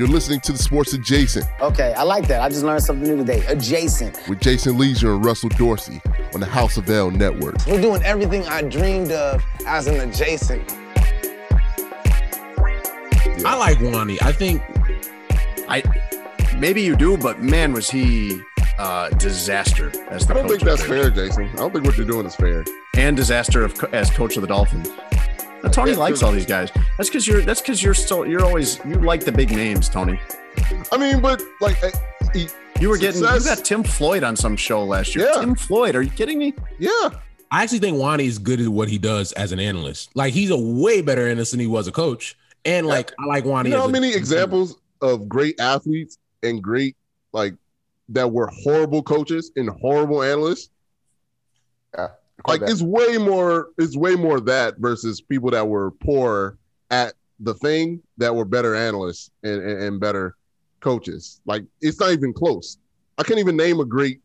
You're listening to the Sports Adjacent Okay, I like that. I just learned something new today. Adjacent. with Jason Lieser and Russell Dorsey on the House of L Network. We're doing everything I dreamed of as an adjacent. I like Wani. I think I maybe you do, but man, was he uh, disaster as the I don't coach think that's of fair, Jason. I don't think what you're doing is fair. and disaster of, as coach of the Dolphins. Now, Tony Yeah, likes 'cause- all these guys. That's because you're. That's because you're still. You're always. You like the big names, Tony. I mean, but like, uh, he, You were getting. You Success- got Tim Floyd on some show last year. Yeah. Tim Floyd. Are you kidding me? yeah, I actually think Wani is good at what he does as an analyst. Like he's a way better analyst than he was a coach. And like I like Wani. you know as how a- many examples of great athletes and great like that were horrible coaches and horrible analysts? Like it's way more. It's way more that versus people that were poor at the thing that were better analysts and, and, and better coaches. Like it's not even close. I can't even name a great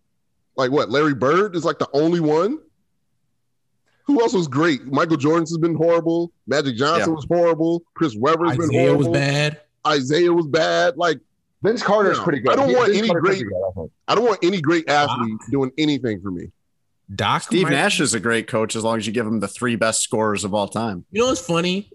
like what Larry Bird is like the only one. Who else was great? Michael Jordan's has been horrible. Magic Johnson Yeah. was horrible. Chris Webber's been Isiah horrible. was bad. Isiah was bad. Like Vince Carter's Yeah. pretty good. I don't He- want Vince any Carter's great- good, I. I don't want any great athlete ah. doing anything for me. Doc Steve might- Nash is a great coach as long as you give him the three best scorers of all time. You know what's funny?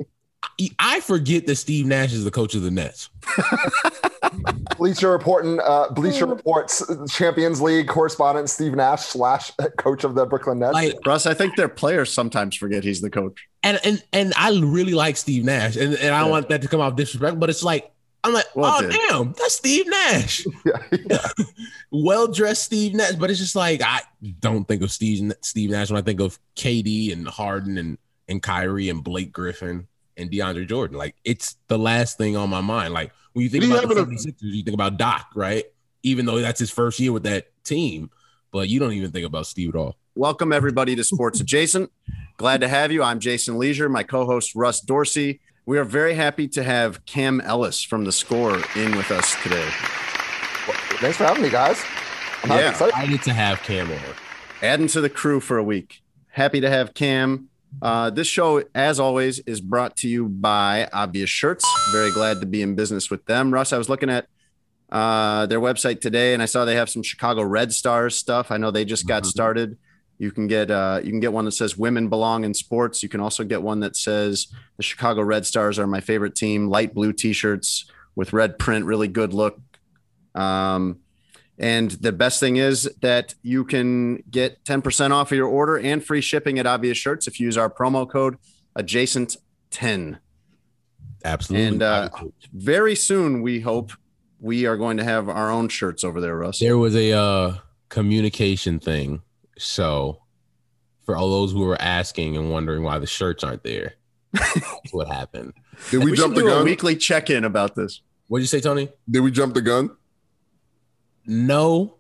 I- I forget that Steve Nash is the coach of the Nets. Bleacher Report and uh, Bleacher Report's Champions League correspondent Steve Nash slash coach of the Brooklyn Nets. Like Russ, I think their players sometimes forget he's the coach. and and and I really like Steve Nash, and, and I don't want that to come off disrespectful, but it's like I'm like, Well, oh damn, that's Steve Nash, yeah, yeah. well dressed Steve Nash. But it's just like I don't think of Steve Steve Nash when I think of KD and Harden and and Kyrie and Blake Griffin and DeAndre Jordan. Like it's the last thing on my mind. Like when you think about the have 76ers, you think about Doc, right? Even though that's his first year with that team, but you don't even think about Steve at all. Welcome everybody to Sports Adjacent. Glad to have you. I'm Jason Lieser, my co-host Russ Dorsey. We are very happy to have Cam Ellis from the Score in with us today. Thanks for having me, guys. I'm Yeah. excited. I get to have Cam over. adding to the crew for a week. Happy to have Cam. Uh, this show, as always, is brought to you by Obvious Shirts. Very glad to be in business with them. Russ, I was looking at uh, their website today, and I saw they have some Chicago Red Stars stuff. I know they just got started. You can get uh, you can get one that says "Women belong in sports." You can also get one that says "The Chicago Red Stars are my favorite team." Light blue T-shirts with red print, really good look. Um, and the best thing is that you can get 10% off of your order and free shipping at Obvious Shirts if you use our promo code adjacent10. Absolutely. And uh, very soon, we hope we are going to have our own shirts over there, Russ. there was a uh, communication thing. So, for all those who were asking and wondering why the shirts aren't there, that's what happened. Did we, We, jump the do a gun? weekly check-in about this. What did you say, Tony? Did we jump the gun? No.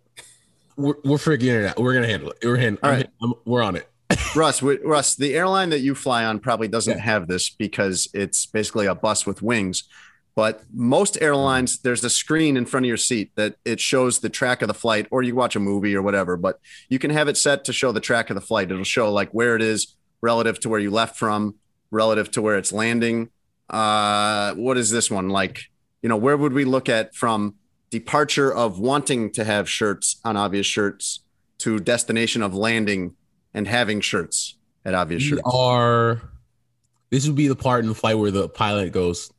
we're, we're figuring it out. We're gonna handle it. We're hand, All I'm- we're on it. Russ, we- Russ, the airline that you fly on probably doesn't Yeah. have this because it's basically a bus with wings. But most airlines, there's a screen in front of your seat that it shows the track of the flight, or you watch a movie or whatever. But you can have it set to show the track of the flight. It'll show like where it is relative to where you left from, relative to where it's landing. Uh, what is this one like? You know, where would we look at from departure of wanting to have shirts on obvious shirts to destination of landing and having shirts at obvious We shirts? are. This would be the part in the flight where the pilot goes,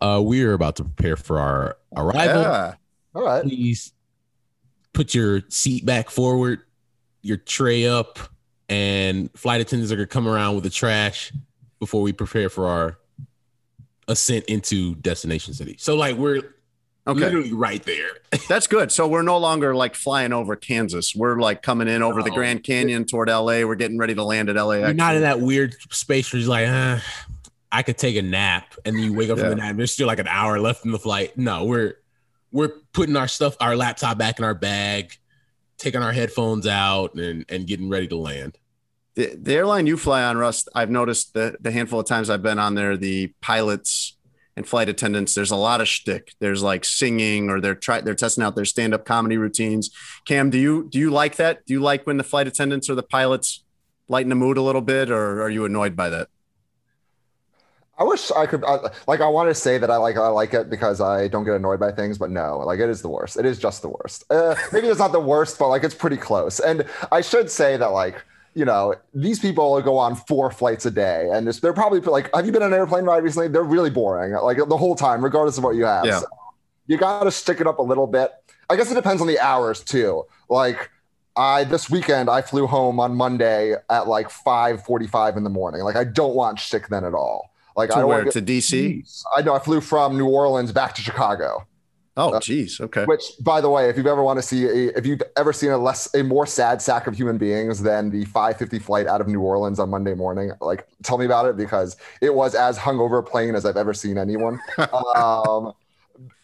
uh, "We are about to prepare for our arrival. Yeah. All right. Please put your seat back forward, your tray up, and flight attendants are gonna come around with the trash before we prepare for our ascent into destination city. So like we're Okay. literally right there. That's good. So we're no longer like flying over Kansas. We're like coming in over the Grand Canyon toward LA. We're getting ready to land at LAX. You're not in that weird space where you're like, uh, I could take a nap, and then you wake up Yeah. from the nap. There's still like an hour left in the flight. No, we're we're putting our stuff, our laptop back in our bag, taking our headphones out, and and getting ready to land. the, the airline you fly on, Russ, I've noticed the, the handful of times I've been on there, the pilots and flight attendants, there's a lot of shtick. There's like singing or they're try they're testing out their stand-up comedy routines. Cam, do you do you like that? Do you like when the flight attendants or the pilots lighten the mood a little bit, or are you annoyed by that? I wish I could I, like I want to say that I like I like it because I don't get annoyed by things, but no, like it is the worst. It is just the worst. Uh, maybe it's not the worst, but like it's pretty close. And I should say that like you know these people go on four flights a day, and it's, they're probably like, have you been on an airplane ride recently? They're really boring, like the whole time, regardless of what you have. Yeah. So you got to stick it up a little bit. I guess it depends on the hours too. Like I this weekend I flew home on Monday at like 5:45 in the morning. Like I don't want shtick then at all. Like I To don't where want to DC? I know I flew from New Orleans back to Chicago. Oh, geez. Okay. Which, by the way, if you've ever want to see, a, if you've ever seen a less, a more sad sack of human beings than the 5:50 flight out of New Orleans on Monday morning, like tell me about it because it was as hungover a plane as I've ever seen anyone. um,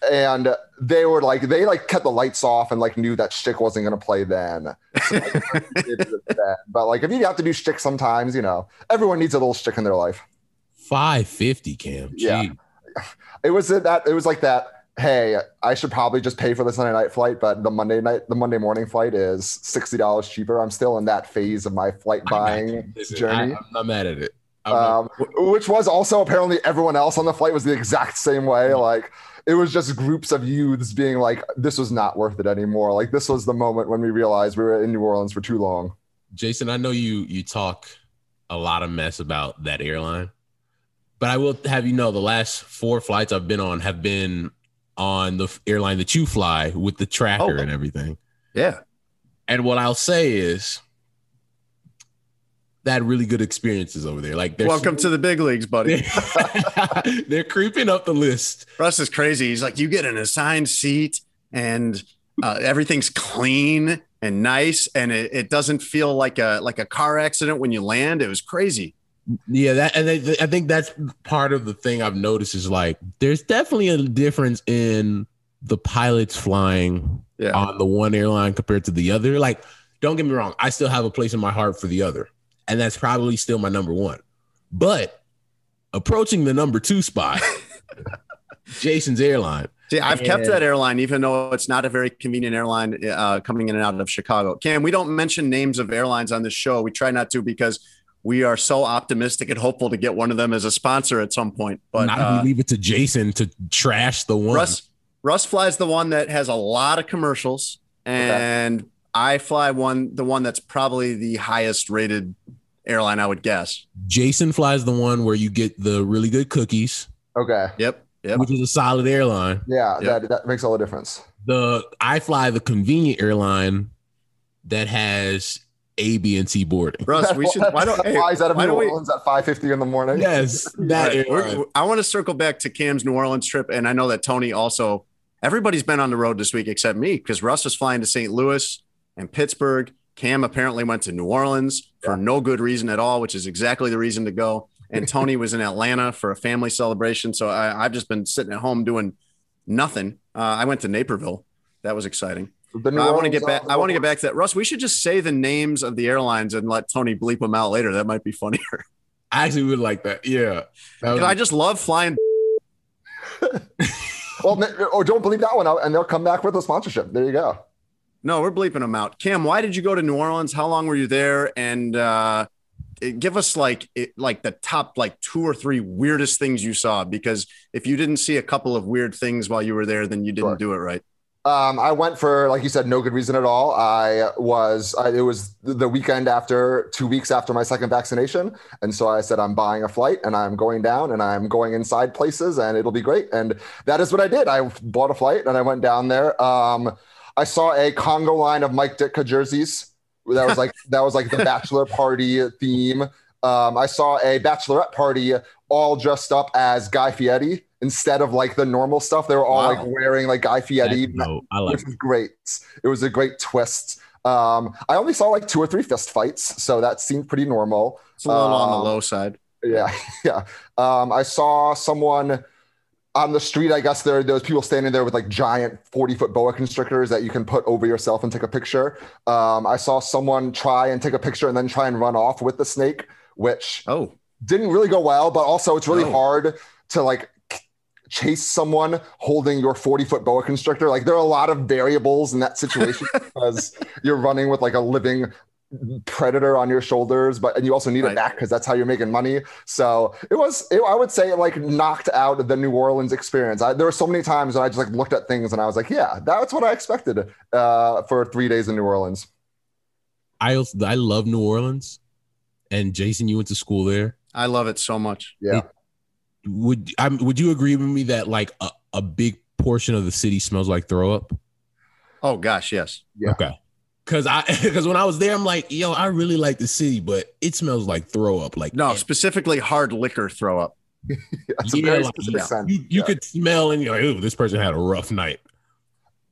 and they were like, they like kept the lights off and like knew that shtick wasn't going to play then. So, like, they did it then. But like, if you have to do shtick sometimes, you know, everyone needs a little shtick in their life. Five fifty, Cam. Yeah. It was that it was like that hey i should probably just pay for the sunday night flight but the monday night the monday morning flight is $60 cheaper. I'm still in that phase of my flight buying Listen, journey. I, am not mad at it. I'm not- um, which was also apparently everyone else on the flight was the exact same way. Like it was just groups of youths being like this was not worth it anymore. Like this was the moment when we realized we were in new orleans for too long. Jason, I know you you talk a lot of mess about that airline, but I will have you know the last four flights I've been on have been on the airline that you fly with the tracker Oh. and everything. yeah. And what I'll say is that really good experiences over there. Like they're Welcome to the big leagues, buddy. they're creeping up the list. Russ is crazy. He's like, you get an assigned seat and uh, everything's clean and nice, and it, it doesn't feel like a like a car accident when you land. It was crazy. Yeah, that and they, I think that's part of the thing I've noticed is like there's definitely a difference in the pilots flying Yeah. on the one airline compared to the other. Like, don't get me wrong, I still have a place in my heart for the other, and that's probably still my number one. But approaching the number two spot, Jason's airline. See, I've kept that airline, even though it's not a very convenient airline uh, coming in and out of Chicago. Cam, we don't mention names of airlines on this show. We try not to because we are so optimistic and hopeful to get one of them as a sponsor at some point. But Not uh, we leave it to Jason to trash the one. Russ Russ flies the one that has a lot of commercials, and I fly one the one that's probably the highest rated airline, I would guess. Jason flies the one where you get the really good cookies, okay Yep. Yep. which is a solid airline. yeah Yeah. that, that makes all the difference the I fly the convenient airline that has A, B, and C boarding. Russ, we should. Why don't? that Hey, flies out of New don't we- Orleans at 5:50 in the morning. Yes, that Right. We're- airline. I want to circle back to Cam's New Orleans trip, and I know that Tony also. Everybody's been on the road this week except me because Russ was flying to St. Louis and Pittsburgh. Cam apparently went to New Orleans for no good reason at all, which is exactly the reason to go. And Tony was in Atlanta for a family celebration. So I, I've just been sitting at home doing nothing. Uh, I went to Naperville. That was exciting. The New I want to get back. I want to get back to that. Russ, we should just say the names of the airlines and let Tony bleep them out later. That might be funnier. I actually would like that. Yeah. That was- I just love flying. Well, or don't believe that one out, and they'll come back with a sponsorship. There you go. No, we're bleeping them out. Cam, why did you go to New Orleans? How long were you there? And uh, give us like it, like the top like two or three weirdest things you saw. Because if you didn't see a couple of weird things while you were there, then you didn't Sure. do it right. Um, I went for, like you said, no good reason at all. I was, I, it was the weekend after, two weeks after my second vaccination. And so I said, I'm buying a flight and I'm going down and I'm going inside places and it'll be great. And that is what I did. I bought a flight and I went down there. Um, I saw a Congo line of Mike Ditka jerseys. That was like, that was like the bachelor party theme. Um, I saw a bachelorette party all dressed up as Guy Fieri instead of like the normal stuff. They were all Wow. like wearing like Guy Fieri that's dope. I like which was great. It was a great twist. Um, I only saw like two or three fist fights, so that seemed pretty normal. It's a little on Um, the low side. Yeah, yeah. Um, I saw someone on the street. I guess there those people standing there with like giant forty foot boa constrictors that you can put over yourself and take a picture. Um, I saw someone try and take a picture and then try and run off with the snake, which Oh, didn't really go well. But also, it's really No. hard to like chase someone holding your 40 foot boa constrictor. Like there are a lot of variables in that situation because you're running with like a living predator on your shoulders, but and you also need Right. it back because that's how you're making money. So it was, it, I would say, it like knocked out the New Orleans experience. I, there were so many times when I just like looked at things and I was like, yeah, that's what I expected uh, for three days in New Orleans. I also, I love New Orleans, and Jason, you went to school there. I love it so much. Yeah. Would I would you agree with me that like a, a big portion of the city smells like throw up? Oh gosh, yes. Yeah. Okay. Cause I because when I was there, I'm like, yo, I really like the city, but it smells like throw up. Like No, and- specifically hard liquor throw up. It's a yeah, very like, yeah. you, you Yeah. could smell and you're like, ooh, this person had a rough night.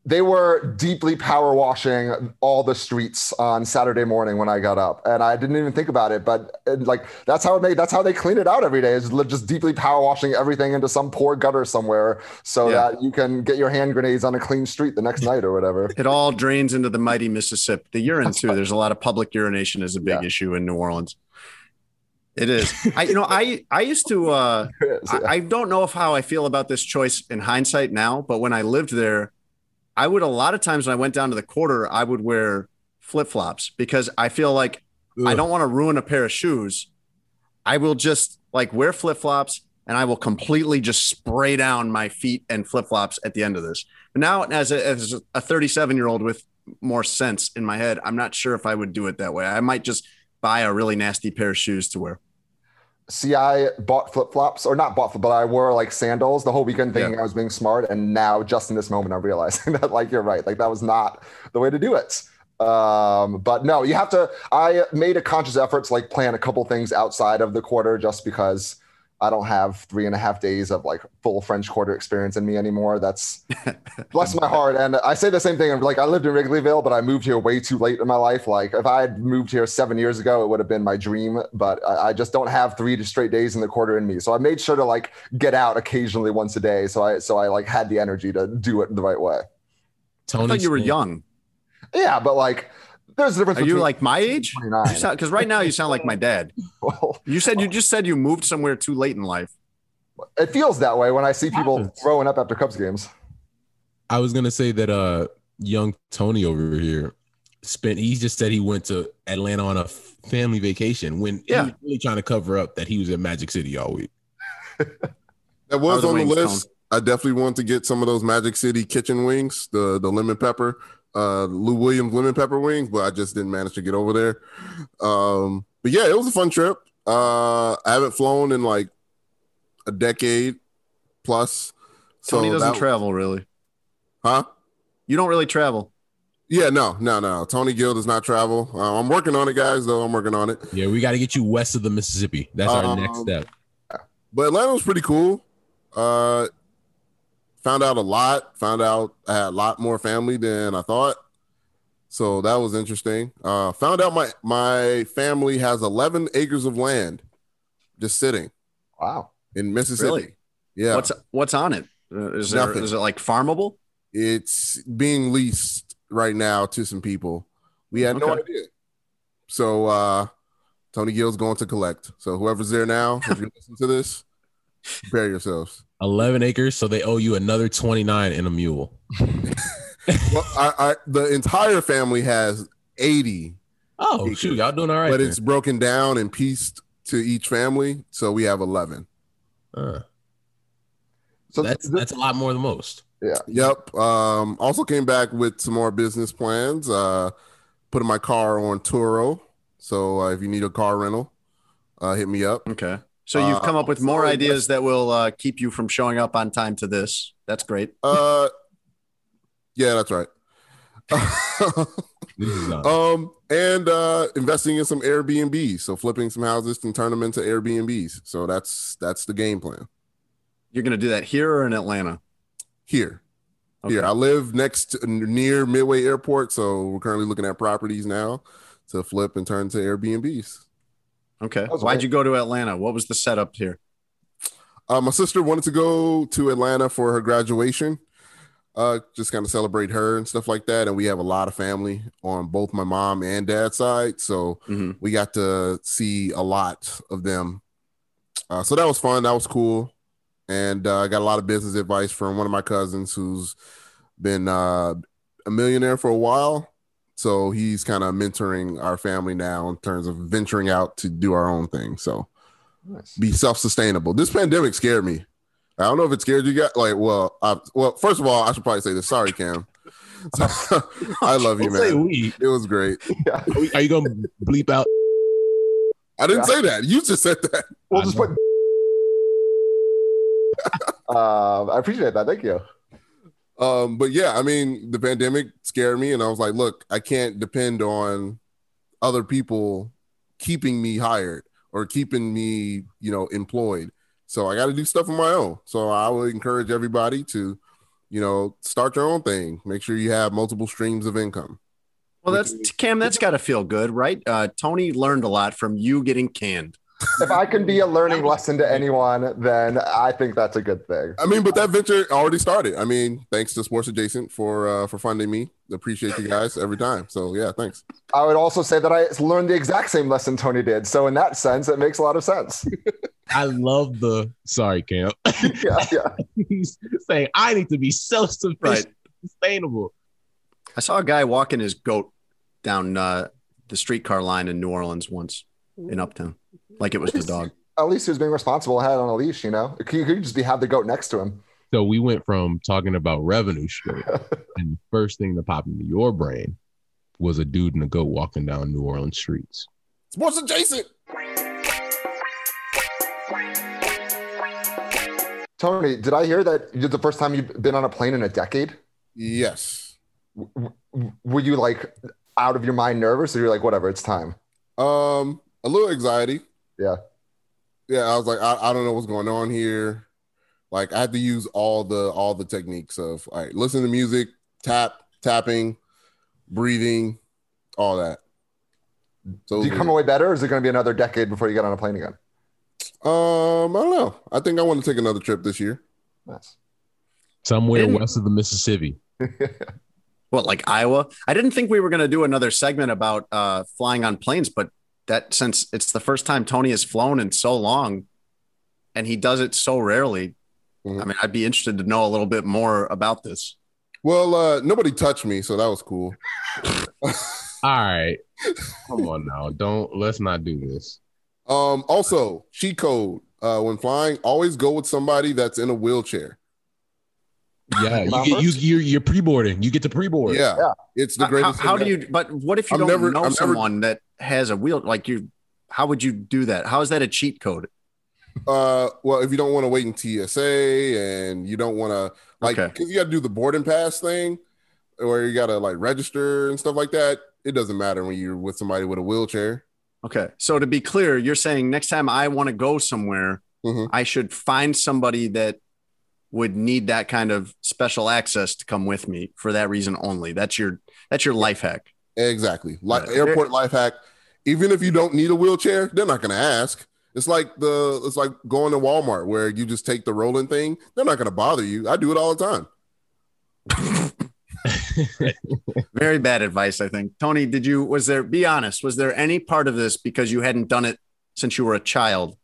They were deeply power washing all the streets on Saturday morning when I got up, and I didn't even think about it. But like that's how it made. That's how they clean it out every day. Is just deeply power washing everything into some poor gutter somewhere, so Yeah. that you can get your hand grenades on a clean street the next night or whatever. It all drains into the mighty Mississippi. The urine too. There's a lot of public urination is a big Yeah. issue in New Orleans. It is. I you know I I used to uh So, yeah. I, I don't know if how I feel about this choice in hindsight now, but when I lived there, I would a lot of times when I went down to the quarter, I would wear flip flops because I feel like I don't want to ruin a pair of shoes. I will just like wear flip flops and I will completely just spray down my feet and flip flops at the end of this. But now, as a, as a 37 year old with more sense in my head, I'm not sure if I would do it that way. I might just buy a really nasty pair of shoes to wear. See, I bought flip flops, or not bought, but I wore like sandals the whole weekend, thinking I was being smart. And now, just in this moment, I'm realizing that, like, you're right. Like, that was not the way to do it. Um, but no, you have to. I made a conscious effort to like plan a couple things outside of the quarter, just because I don't have three and a half days of like full French Quarter experience in me anymore. That's bless my heart. And I say the same thing. Like I lived in Wrigleyville, but I moved here way too late in my life. Like if I had moved here seven years ago, it would have been my dream. But I, I just don't have three straight days in the quarter in me. So I made sure to like get out occasionally once a day. So I so I like had the energy to do it the right way. I Tony thought you were young. Yeah, but like there's a difference. Are you between like my age? Because right now you sound like my dad. Well, You said you just said you moved somewhere too late in life. it feels that way when I see people Happens. throwing up after Cubs games. I was gonna say that uh young Tony over here spent he just said he went to Atlanta on a family vacation when Yeah. he was really trying to cover up that he was at Magic City all week. That was the on the wings, list. I definitely want to get some of those Magic City kitchen wings, the the lemon pepper, uh, Lou Williams lemon pepper wings, but I just didn't manage to get over there. Um, but yeah, it was a fun trip. Uh, I haven't flown in like a decade plus. So Tony doesn't that- travel really. huh? You don't really travel. Yeah, no, no, no. Tony Gill does not travel. Uh, I'm working on it, guys. Though I'm working on it. Yeah, we got to get you west of the Mississippi. That's our next Um, step. But Atlanta was pretty cool. Uh, found out a lot. Found out I had a lot more family than I thought. So that was interesting. Uh, found out my my family has 11 acres of land just sitting Wow. in Mississippi. Really? Yeah, What's what's on it? Uh, there Nothing. is it like farmable? it's being leased right now to some people. We had no idea. So uh Tony Gill's going to collect. So whoever's there now, if you listen to this, prepare yourselves. 11 acres, so they owe you another 29 and a mule. Well, I, I the entire family has 80, Oh, Acres. shoot, y'all doing all right. but then. it's broken down and pieced to each family. So we have 11. Uh, So that's th- that's a lot more than most. Yeah. Yep. Um, also came back with some more business plans. Uh, putting my car on Turo. So uh, if you need a car rental, uh, hit me up. Okay. So you've Uh, come up with more sorry, ideas that will uh, keep you from showing up on time to this. That's great. Uh, yeah, that's right. This is not- um, and uh, investing in some Airbnbs. So flipping some houses and turn them into Airbnbs. So that's that's the game plan You're going to do that here or in Atlanta? here. Okay. Here, I live next to, near Midway Airport, so we're currently looking at properties now to flip and turn to Airbnbs. Okay. Why'd great. you go to Atlanta? What was the setup here? Uh, my sister wanted to go to Atlanta for her graduation, uh, just kind of celebrate her and stuff like that. And we have a lot of family on both my mom and dad's side, so Mhm. we got to see a lot of them. Uh, so that was fun. That was cool, and uh, I got a lot of business advice from one of my cousins who's been uh, a millionaire for a while. So he's kind of mentoring our family now in terms of venturing out to do our own thing. So nice. be self-sustainable. This pandemic scared me. I don't know if it scared you guys. Like, well, I, well, first of all, I should probably say this. Sorry, Cam. I love you, Don't say man. we. It was great. Are Are you gonna bleep out? I didn't Yeah. say that. You just said that. We'll I just know. put. um, I appreciate that. Thank you. Um, but yeah, I mean, the pandemic scared me, and I was like, look, I can't depend on other people keeping me hired or keeping me, you know, employed. So I got to do stuff on my own. So I would encourage everybody to, you know, start your own thing. Make sure you have multiple streams of income. Well, that's Cam. That's got to feel good, right? Uh, Tony learned a lot from you getting canned. If I can be a learning lesson to anyone, then I think that's a good thing. I mean, but that venture already started. I mean, thanks to Sports Adjacent for uh, for funding me. Appreciate you guys every time. So yeah, thanks. I would also say that I learned the exact same lesson Tony did. So in that sense, it makes a lot of sense. I love the sorry, Cam. yeah, yeah. He's saying I need to be self-sufficient, Right. sustainable. I saw a guy walking his goat down uh, the streetcar line in New Orleans once in Uptown, like it was the dog. At least he was being responsible and had it on a leash, you know? You could just be have the goat next to him. So we went from talking about revenue stream, and the first thing that popped into your brain was a dude and a goat walking down New Orleans streets. Sports Adjacent. Tony, did I hear that you're the first time you've been on a plane in a decade? Yes. W- w- Were you like out of your mind nervous or you're like, whatever, it's time? Um, a little anxiety. Yeah. Yeah, I was like, I, I don't know what's going on here. Like I had to use all the all the techniques of all right, listen to music, tap, tapping, breathing, all that. So Do you come away better or is it going to be another decade before you get on a plane again? um, I don't know. I think I want to take another trip this year. Nice. Somewhere Didn't- west of the Mississippi. What, like Iowa? I didn't think we were going to do another segment about uh, flying on planes, but that since it's the first time Tony has flown in so long, and he does it so rarely, Mhm. I mean, I'd be interested to know a little bit more about this. Well, uh, nobody touched me, so that was cool. All right, come on now, don't let's not do this. Um, also, cheat code. Uh, when flying, always go with somebody that's in a wheelchair. Yeah, you get you you're, you're pre-boarding. You get to pre-board. Yeah, Yeah. it's the How, greatest. how do you? But what if you I'm don't never- know I'm never- someone that has a wheel? Like you, how would you do that? How is that a cheat code? Uh, well, if you don't want to wait in TSA and you don't want to like, Okay. because you got to do the boarding pass thing, where you got to like register and stuff like that. It doesn't matter when you're with somebody with a wheelchair. Okay, so to be clear, you're saying next time I want to go somewhere, Mhm. I should find somebody that would need that kind of special access to come with me for that reason only. That's your that's your life hack. Exactly, like Right. airport life hack. Even if you don't need a wheelchair, they're not going to ask. It's like the it's like going to Walmart where you just take the rolling thing. They're not going to bother you. I do it all the time. Very bad advice, I think. Tony, did you, was there, be honest, was there any part of this because you hadn't done it since you were a child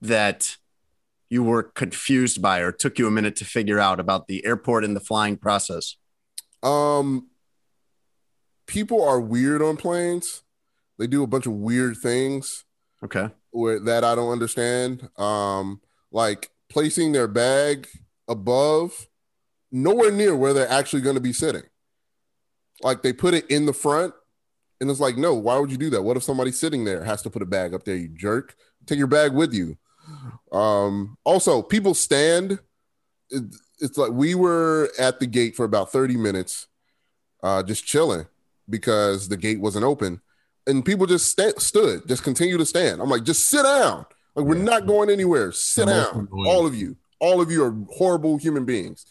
that you were confused by or took you a minute to figure out about the airport and the flying process? Um, people are weird on planes. They do a bunch of weird things. Okay. Where, that I don't understand. Um, like placing their bag above, nowhere near where they're actually going to be sitting. Like they put it in the front, and it's like, no, why would you do that? What if somebody sitting there has to put a bag up there? You jerk. Take your bag with you. Um, also, people stand. It, it's like we were at the gate for about 30 minutes, uh, just chilling because the gate wasn't open. And people just st- stood, just continue to stand. I'm like, just sit down. Like, we're not going anywhere. Sit down. All of you. All of you are horrible human beings.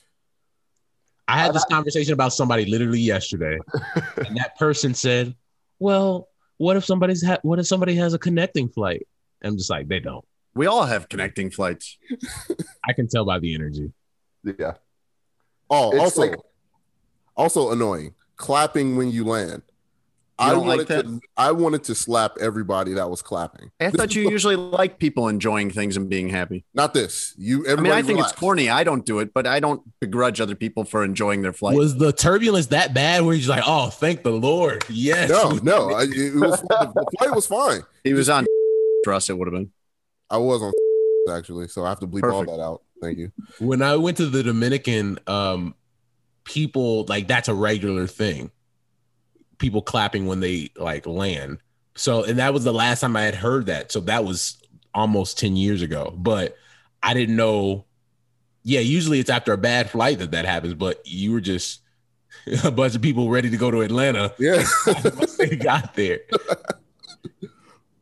I had this conversation about somebody literally yesterday, and that person said, "Well, what if somebody's ha- what if somebody has a connecting flight?" I'm just like, they don't. We all have connecting flights. I can tell by the energy. Yeah. Oh, It's also, like- also annoying. Clapping when you land. You I don't like wanted to. I wanted to slap everybody that was clapping. I thought you usually like people enjoying things and being happy. Not this. You. I mean, I think relax. it's corny. I don't do it, but I don't begrudge other people for enjoying their flight. Was the turbulence that bad? Where he's like, "Oh, thank the Lord." Yes. No, no. I, it was the, the flight was fine. he was on for us, it would have been. I was on actually, so I have to bleep all that out. Thank you. when I went to the Dominican, um, people like that's a regular thing. People clapping when they like land. So, and that was the last time I had heard that. So that was almost ten years ago. But I didn't know. Yeah, usually it's after a bad flight that that happens. But you were just a bunch of people ready to go to Atlanta. Yeah. Once they got there.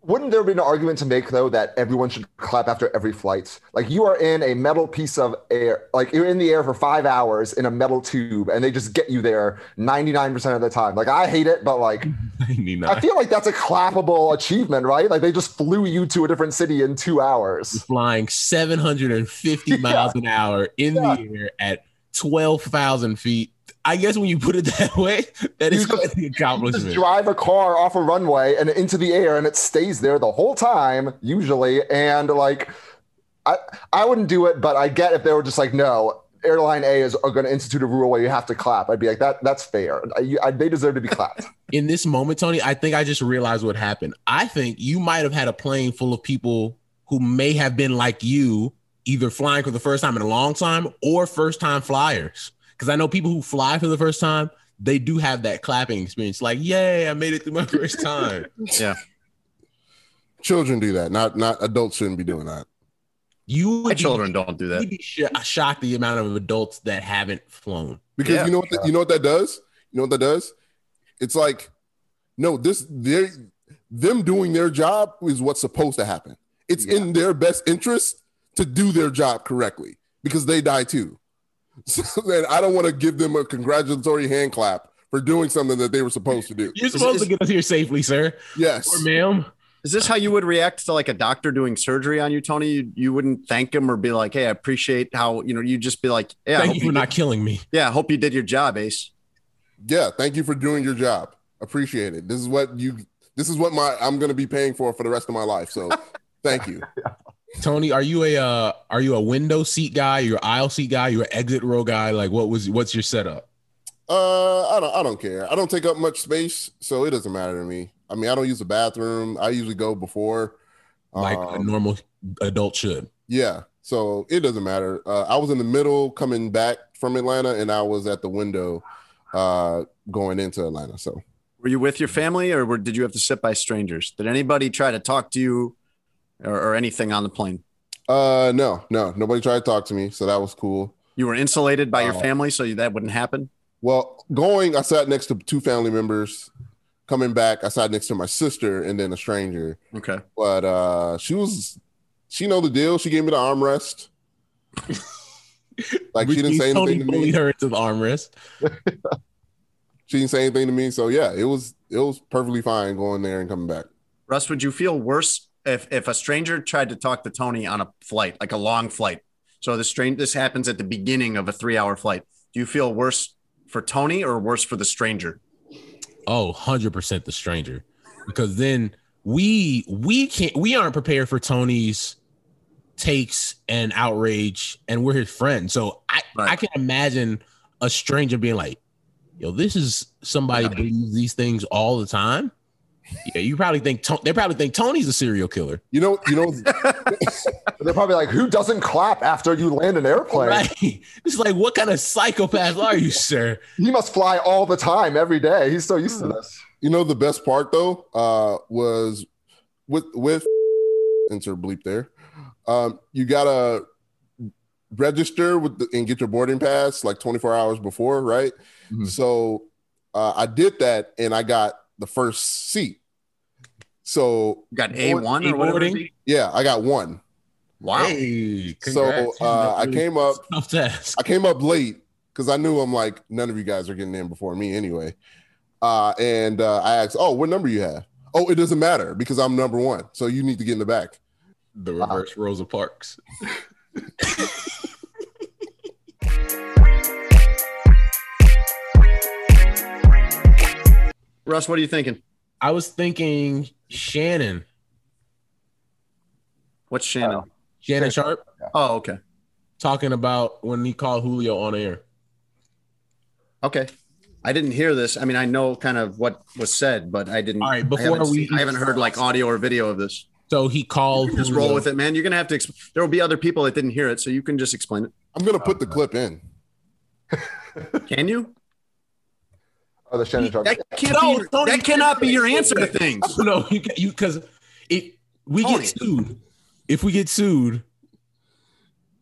Wouldn't there be an argument to make though that everyone should clap after every flight? Like you are in a metal piece of air, like you're in the air for five hours in a metal tube, and they just get you there 99% of the time. Like I hate it, but like I 99. feel like that's a clappable achievement, right? Like they just flew you to a different city in two hours. flying 750 miles an hour in Yeah. the air at 12,000 feet. I guess when you put it that way, that is You quite just- the Just accomplishment. drive a car off a runway and into the air, and it stays there the whole time, usually. And like, I I wouldn't do it, but I get if they were just like, no, airline A is are going to institute a rule where you have to clap. I'd be like, that that's fair. I, I, they deserve to be clapped. in this moment, Tony, I think I just realized what happened. I think you might have had a plane full of people who may have been like you, either flying for the first time in a long time or first time flyers. Because I know people who fly for the first time, they do have that clapping experience. Like, yay, I made it through my first time. Yeah. Children do that. Not not adults shouldn't be doing that. You would My be- children don't do that. You'd that. be sh- uh, shocked the amount of adults that haven't flown. Because Yeah. you know what the, you know what that does? You know what that does? It's like, no, this they them doing their job is what's supposed to happen. It's in their best interest to do their job correctly because they die too. So then I don't want to give them a congratulatory hand clap for doing something that they were supposed to do. You're supposed to get us here safely, sir Yes. or ma'am. Is this how you would react to like a doctor doing surgery on you, Tony? You, you wouldn't thank him or be like, "Hey, I appreciate how you know." You'd just be like, "Yeah, I Thank hope you for you not did, killing me. yeah, I hope you did your job, Ace." Yeah. Thank you for doing your job. Appreciate it. This is what you. This is what my I'm going to be paying for for the rest of my life. So, thank you. Tony, are you a uh, are you a window seat guy? You're aisle seat guy? You're an exit row guy? Like, what was what's your setup? Uh, I don't. I don't care. I don't take up much space, so it doesn't matter to me. I mean, I don't use the bathroom. I usually go before. Like a Um, normal adult should. yeah, so it doesn't matter. Uh, I was in the middle coming back from Atlanta, and I was at the window uh, going into Atlanta. So Were you with your family, or were, did you have to sit by strangers? Did anybody try to talk to you, or, or anything on the plane? uh, no, no, nobody tried to talk to me, so that was cool. You were insulated by your Oh. family, so that wouldn't happen. Well, going, I sat next to two family members. Coming back, I sat next to my sister and then a stranger. Okay. But uh, she was, she know the deal. She gave me the armrest. like she didn't say anything to me. her into the armrest. She didn't say anything to me. So yeah, it was it was perfectly fine going there and coming back. Russ, would you feel worse if if a stranger tried to talk to Tony on a flight, like a long flight? So the strange this happens at the beginning of a three hour flight. Do you feel worse for Tony or worse for the stranger? Oh, 100% the stranger. Because then we we can't we aren't prepared for Tony's takes and outrage and we're his friend. So I Right. I can imagine a stranger being like, "Yo, this is somebody believes these things all the time." Yeah, you probably think they probably think Tony's a serial killer. You know, you know, They're probably like, who doesn't clap after you land an airplane? Right. It's like, what kind of psychopath are you, sir? He must fly all the time, every day. He's so used to this. you know. The best part though uh, was with with insert bleep there. Um, you gotta register with the, and get your boarding pass like 24 hours before, right? Mhm. So uh, I did that and I got the first seat. So You got A one or whatever. it boarding? is? yeah, I got one. Wow. Hey, So uh, I came up I came up late because I knew I'm like none of you guys are getting in before me anyway. Uh, and uh, I asked, "Oh, what number you have?" Oh, it doesn't matter because I'm number one, so you need to get in the back. The reverse Rosa Parks. Russ, what are you thinking? I was thinking Shannon, What's Shannon? Oh. Shannon Sharpe, oh, okay. talking about when he called Julio on air. Okay. I didn't hear this. I mean, I know kind of what was said, but I didn't. All right, I before haven't we- seen- I haven't heard like audio or video of this. So he called. Just Julio. roll with it, man. You're gonna have to. Exp- there will be other people that didn't hear it, so you can just explain it. I'm gonna put uh, the clip in. Can you? Oh, the Shannon Sharpe. That can't No, be. Your, Tony, that cannot be your answer to things. No, you you because it we Tony. get sued. If we get sued,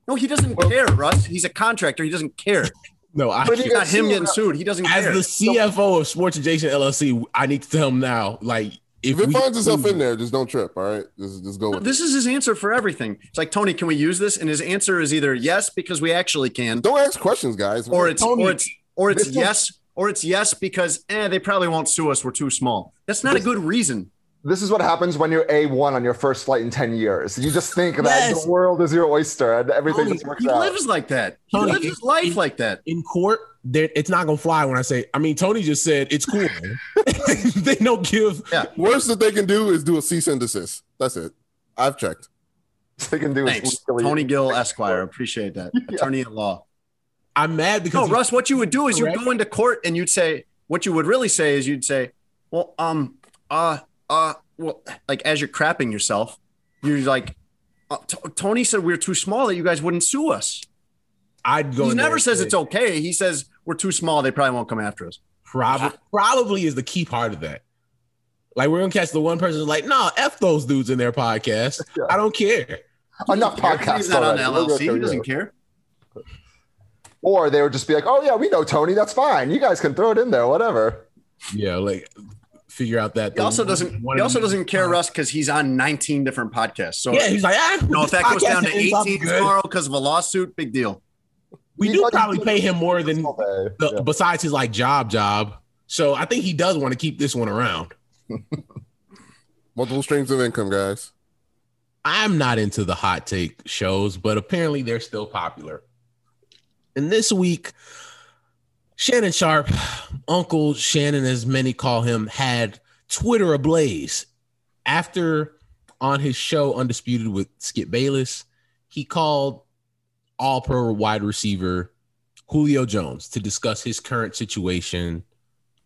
No, he doesn't care, Russ. He's a contractor. He doesn't care. no, I But he It's can't. him getting sued. He doesn't care as care. the CFO of Sports Adjacent LLC, I need to tell him now. Like if, If it we finds itself in there, just don't trip. All right, just just go with this is his answer for everything. It's like Tony, can we use this? And his answer is either yes because we actually can, Don't ask questions, guys. or it's Tony, or it's or it's this is- yes or it's yes because eh, they probably won't sue us. We're too small. That's not a good reason. This is what happens when you're A1 on your first flight in 10 years. You just think that Yes. the world is your oyster and everything Tony, just works He out. lives like that. He Tony, lives his life it- like that. in court, it's not gonna fly when I say. I mean, Tony just said it's cool. they don't give. Yeah. Worst that they can do is do a cease and desist. That's it. I've checked. they can do Thanks, Tony Gill Esquire. Appreciate that. Attorney at law. I'm mad because No, Russ, what you would do is you'd Correct. go into court and you'd say, what you would really say is you'd say, well, um, uh, uh, well, like as you're crapping yourself, you're like, uh, T- Tony said we're too small that you guys wouldn't sue us. I'd go. He never says say, it's okay. He says we're too small. They probably won't come after us. Probably, probably is the key part of that. Like we're gonna catch the one person like, "No, f those dudes in their podcast. Yeah. I don't care." Enough podcasts. He's not on the already. We'll go LLC. He doesn't care. Or they would just be like, oh, yeah, we know Tony. That's fine. You guys can throw it in there, whatever. Yeah, like figure out that. He also doesn't. one He also the- doesn't care, Russ, because he's on 19 different podcasts. So, Yeah, he's like, ah, you know, if that goes down to 18 tomorrow because of a lawsuit, big deal. we He's do like- probably pay him more than the, Yeah. besides his like job job. So I think he does want to keep this one around. Multiple streams of income, guys. I'm not into the hot take shows, but apparently they're still popular. And this week, Shannon Sharpe, Uncle Shannon, as many call him, had Twitter ablaze after on his show Undisputed with Skip Bayless, he called all pro wide receiver Julio Jones to discuss his current situation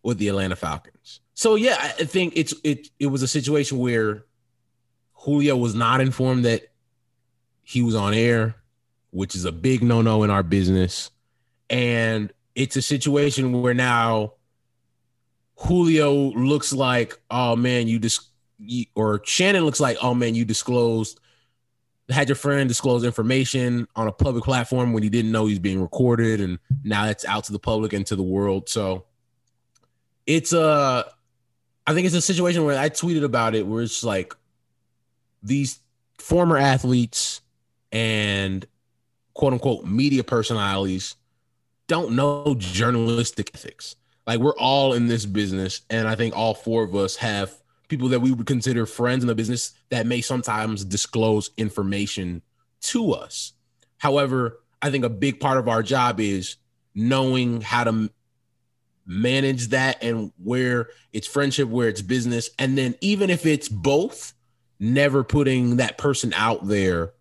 with the Atlanta Falcons. So yeah, I think it's it it was a situation where Julio was not informed that he was on air, which is a big no-no in our business. And it's a situation where now Julio looks like, oh man, you just or Shannon looks like, oh man, you disclosed had your friend disclose information on a public platform when he didn't know he's being recorded and now it's out to the public and to the world. So it's uh I think it's a situation where I tweeted about it where it's like these former athletes and quote unquote media personalities don't know journalistic ethics. Like we're all in this business, and I think all four of us have people that we would consider friends in the business that may sometimes disclose information to us. However, I think a big part of our job is knowing how to manage that and where it's friendship, where it's business. And then even if it's both, never putting that person out there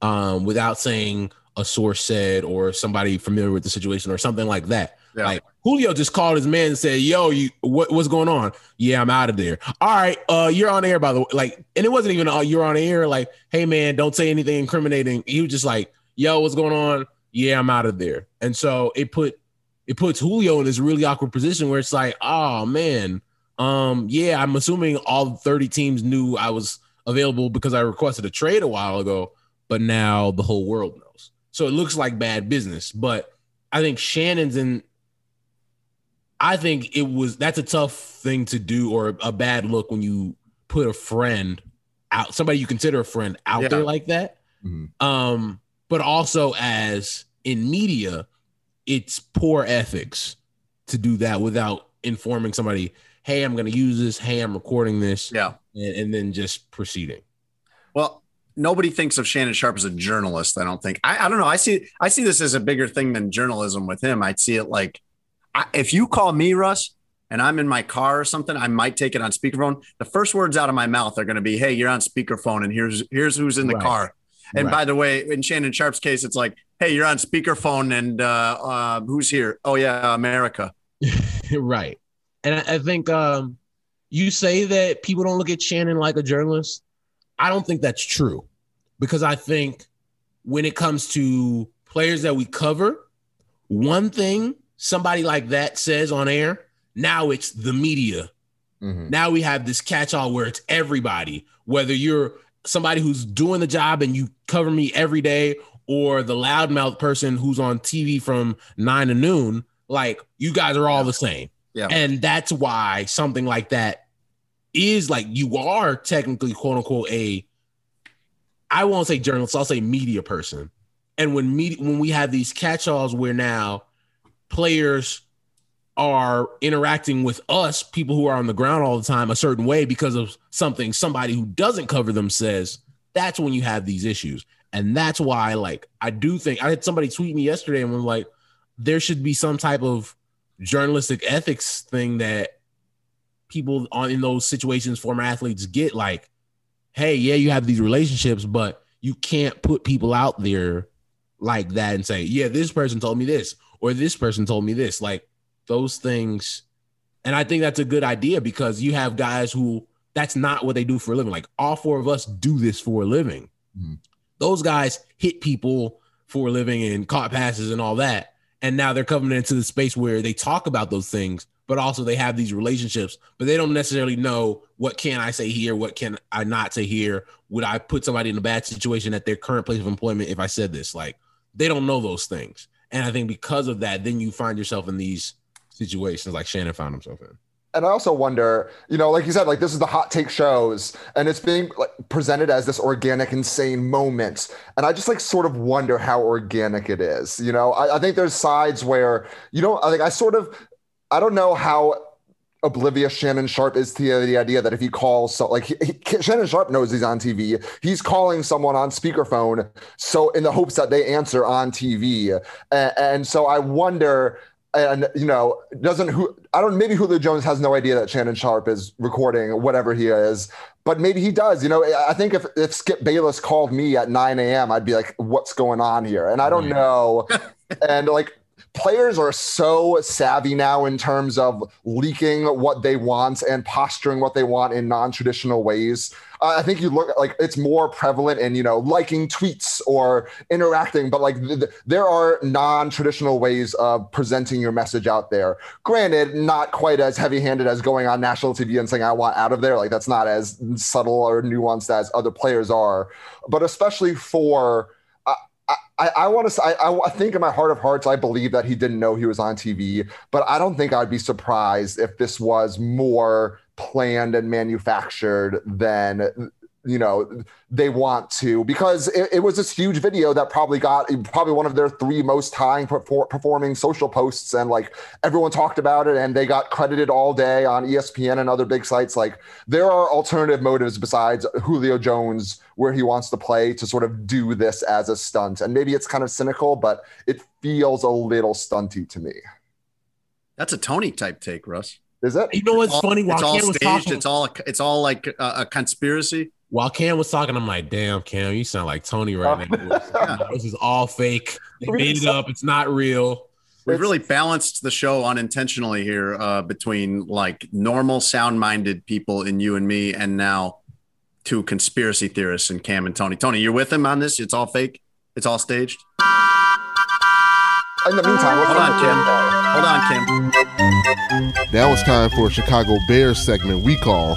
um, without saying a source said or somebody familiar with the situation or something like that. Yeah. Like Julio just called his man and said, "Yo, you what, what's going on? Yeah, I'm out of there. All right, uh, you're on air by the way. Like, and it wasn't even uh, you're on air. Like, hey man, don't say anything incriminating. He was just like, "Yo, what's going on? Yeah, I'm out of there." And so it put it puts Julio in this really awkward position where it's like, oh man, um, yeah, I'm assuming all 30 teams knew I was available because I requested a trade a while ago, but now the whole world knows. So it looks like bad business. But I think Shannon's in. I think it was that's a tough thing to do or a bad look when you put a friend out, somebody you consider a friend out yeah. there like that. Mm-hmm. Um, but also as in media, it's poor ethics to do that without informing somebody, hey, I'm going to use this. Hey, I'm recording this. Yeah. And, and, then just proceeding. Well, nobody thinks of Shannon Sharpe as a journalist. I don't think. I, I don't know. I see. I see this as a bigger thing than journalism with him. I'd see it like, I, if you call me Russ and I'm in my car or something, I might take it on speakerphone. The first words out of my mouth are going to be, "Hey, you're on speakerphone, and here's here's who's in the right. car." And right. by the way, in Shannon Sharpe's case, it's like, hey, you're on speakerphone and uh, uh, who's here? Oh, yeah, America. right. And I, I think um, you say that people don't look at Shannon like a journalist. I don't think that's true because I think when it comes to players that we cover, one thing somebody like that says on air, now it's the media. Mm-hmm. Now we have this catch all where it's everybody, whether you're somebody who's doing the job and you cover me every day or the loudmouth person who's on TV from nine to noon, like you guys are all the same. Yeah. And that's why something like that is like you are technically quote unquote a I won't say journalist, I'll say media person. And when media when we have these catch-alls where now players are interacting with us, people who are on the ground all the time, a certain way because of something somebody who doesn't cover them says, that's when you have these issues. And that's why, like, I do think I had somebody tweet me yesterday and was like, there should be some type of journalistic ethics thing that people on in those situations, former athletes get like, hey, yeah, you have these relationships, but you can't put people out there like that and say, yeah, this person told me this, or this person told me this. Like those things. And I think that's a good idea because you have guys who that's not what they do for a living. Like all four of us do this for a living. Mm-hmm. Those guys hit people for a living and caught passes and all that. And now they're coming into the space where they talk about those things, but also they have these relationships, but they don't necessarily know what can I say here, what can I not say here. Would I put somebody in a bad situation at their current place of employment if I said this? Like they don't know those things. And I think because of that, then you find yourself in these situations like Shannon found himself in and I also wonder, you know, like you said, like this is the hot take shows, and it's being like, presented as this organic, insane moment, and I just like sort of wonder how organic it is. You know, I, I think there's sides where you know, I think I sort of, I don't know how oblivious Shannon Sharpe is to the idea that if he calls, so like he, he, Shannon Sharpe knows he's on TV, he's calling someone on speakerphone, so in the hopes that they answer on TV, and, and so I wonder and you know doesn't who I don't maybe Julio Jones has no idea that Shannon Sharpe is recording whatever he is, but maybe he does. You know, I think if if Skip Bayless called me at 9 a.m., I'd be like, "What's going on here?" And I don't know, and like players are so savvy now in terms of leaking what they want and posturing what they want in non-traditional ways. Uh, I think you look like it's more prevalent in you know liking tweets or interacting, but like th- th- there are non-traditional ways of presenting your message out there. Granted, not quite as heavy-handed as going on national TV and saying "I want out of there." Like that's not as subtle or nuanced as other players are, but especially for I, I want to. I, I think in my heart of hearts, I believe that he didn't know he was on TV, but I don't think I'd be surprised if this was more planned and manufactured than you know they want to because it, it, was this huge video that probably got probably one of their three most high performing social posts and like everyone talked about it and they got credited all day on espn and other big sites like there are alternative motives besides julio jones where he wants to play to sort of do this as a stunt and maybe it's kind of cynical but it feels a little stunty to me That's a Tony type take, Russ. Is it? You know what's all, funny? While it's all Cam was staged. talking, It's all it's all like a, a conspiracy. While Cam was talking, I'm like, damn, Cam, you sound like Tony right now. this is all fake. They made it up. It's not real. We've really balanced the show unintentionally here uh, between like normal, sound-minded people in you and me, and now two conspiracy theorists in Cam and Tony. Tony, you're with him on this? It's all fake. It's all staged. In the meantime, Hold on, the- Kim. Hold on, Kim. Now it's time for a Chicago Bears segment we call